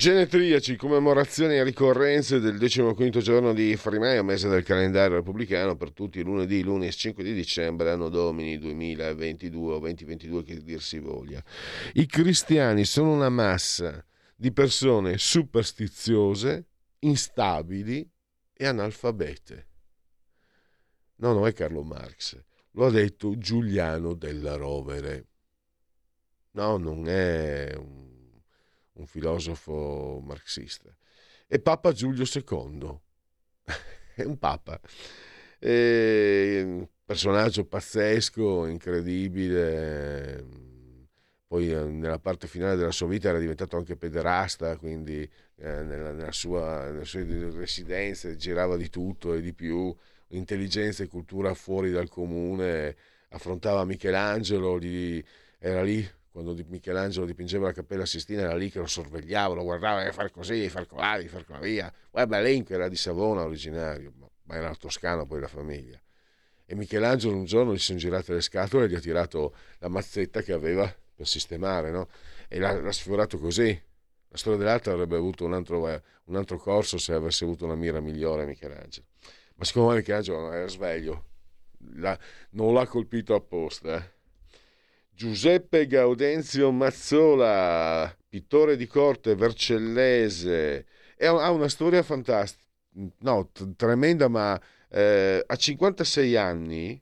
Genetriaci, commemorazioni e ricorrenze del 15 giorno di Frimaio, mese del calendario repubblicano, per tutti lunedì, lunedì 5 di dicembre, anno domini 2022 o 2022 che dir si voglia. I cristiani sono una massa di persone superstiziose, instabili e analfabete. No, non è Carlo Marx, lo ha detto Giuliano della Rovere. No, non è un un filosofo marxista, e Papa Giulio II, è un papa, un personaggio pazzesco, incredibile, poi eh, nella parte finale della sua vita era diventato anche pederasta, quindi eh, nella, nella sua, nelle sue residenze girava di tutto e di più, intelligenza e cultura fuori dal comune, affrontava Michelangelo, gli, era lì quando Michelangelo dipingeva la Cappella Sistina era lì che lo sorvegliava, lo guardava e far così, far colà, far colà via. Guarda, l'elenco era di Savona originario, ma era toscano poi la famiglia. E Michelangelo un giorno gli sono girate le scatole e gli ha tirato la mazzetta che aveva per sistemare, no? E l'ha, l'ha sfiorato così. La storia dell'arte avrebbe avuto un altro, un altro corso se avesse avuto una mira migliore Michelangelo. Ma secondo me Michelangelo era sveglio, la, non l'ha colpito apposta, eh Giuseppe Gaudenzio Mazzola, pittore di corte vercellese, ha una storia fantastica, no, t- tremenda, ma eh, a 56 anni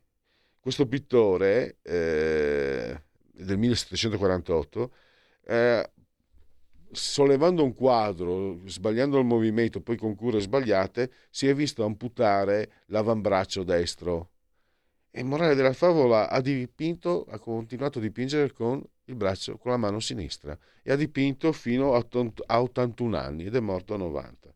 questo pittore eh, del 1748, eh, sollevando un quadro, sbagliando il movimento, poi con cure sbagliate, si è visto amputare l'avambraccio destro e morale della favola ha dipinto, ha continuato a dipingere con il braccio, con la mano sinistra e ha dipinto fino a 81 anni ed è morto a 90.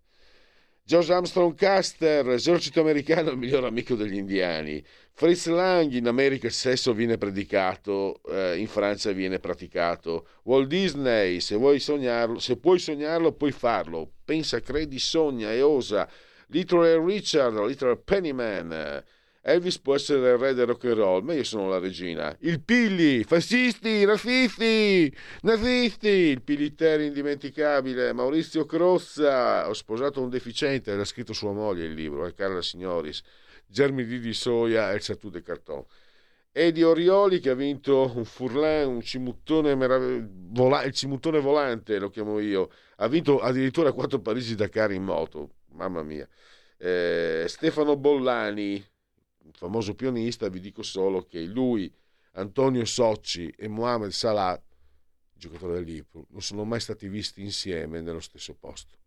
George Armstrong Custer, esercito americano, il miglior amico degli indiani. Fritz Lang, in America il sesso viene predicato, eh, in Francia viene praticato. Walt Disney, se, vuoi sognarlo, se puoi sognarlo, puoi farlo. Pensa, credi, sogna e osa. Little Richard, Little Pennyman. Elvis può essere il re del rock and roll, ma io sono la regina. Il Pilli, fascisti, razzisti, nazisti, il Piliteri indimenticabile, Maurizio Crozza, ho sposato un deficiente, l'ha scritto sua moglie il libro, è Carla Signoris, Germini di soia e il Satù de Carton. Edi Orioli che ha vinto un Furlan, un cimuttone meraviglioso, il cimuttone volante lo chiamo io, ha vinto addirittura quattro Parigi Dakar in moto, mamma mia. Eh, Stefano Bollani, famoso pianista, vi dico solo che lui, Antonio Socci e Mohamed Salah, giocatore del Liverpool, non sono mai stati visti insieme nello stesso posto.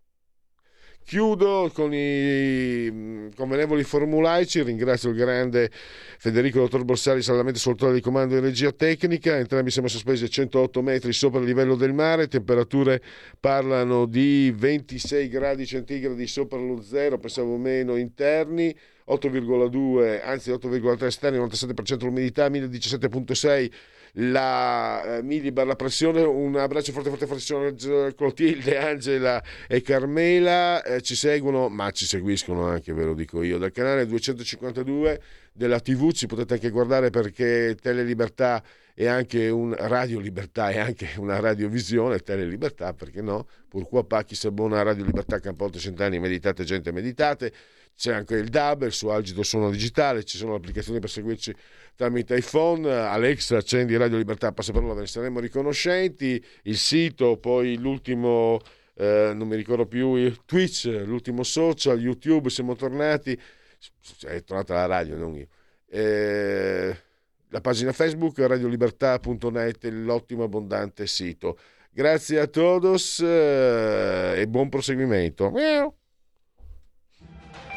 Chiudo con i convenevoli formulaici, ringrazio il grande Federico Dottor Borsari, saldamente sul di comando in regia tecnica, entrambi siamo sospesi a 108 metri sopra il livello del mare, temperature parlano di 26 gradi centigradi sopra lo zero, pensavo meno interni, 8,2 anzi 8,3 esterni, 97% l'umidità, 1017,6 la eh, millibar la pressione un abbraccio forte forte forte Clotilde, Angela e Carmela eh, ci seguono ma ci seguiscono anche ve lo dico io dal canale 252 della tv ci potete anche guardare perché Tele Libertà è anche un Radio Libertà è anche una radiovisione Tele Libertà perché no? Pourquoi pas chi se buona Radio Libertà Campote Cent'anni meditate gente meditate c'è anche il DAB, il suo algido suono digitale, ci sono applicazioni per seguirci tramite iPhone, Alexa, accendi Radio Libertà, passa per ve ne saremo riconoscenti, il sito, poi l'ultimo, eh, non mi ricordo più, Twitch, l'ultimo social, YouTube, siamo tornati, è tornata la radio, non io. Eh, la pagina Facebook radiolibertà.net, l'ottimo abbondante sito. Grazie a todos eh, e buon proseguimento. Miau.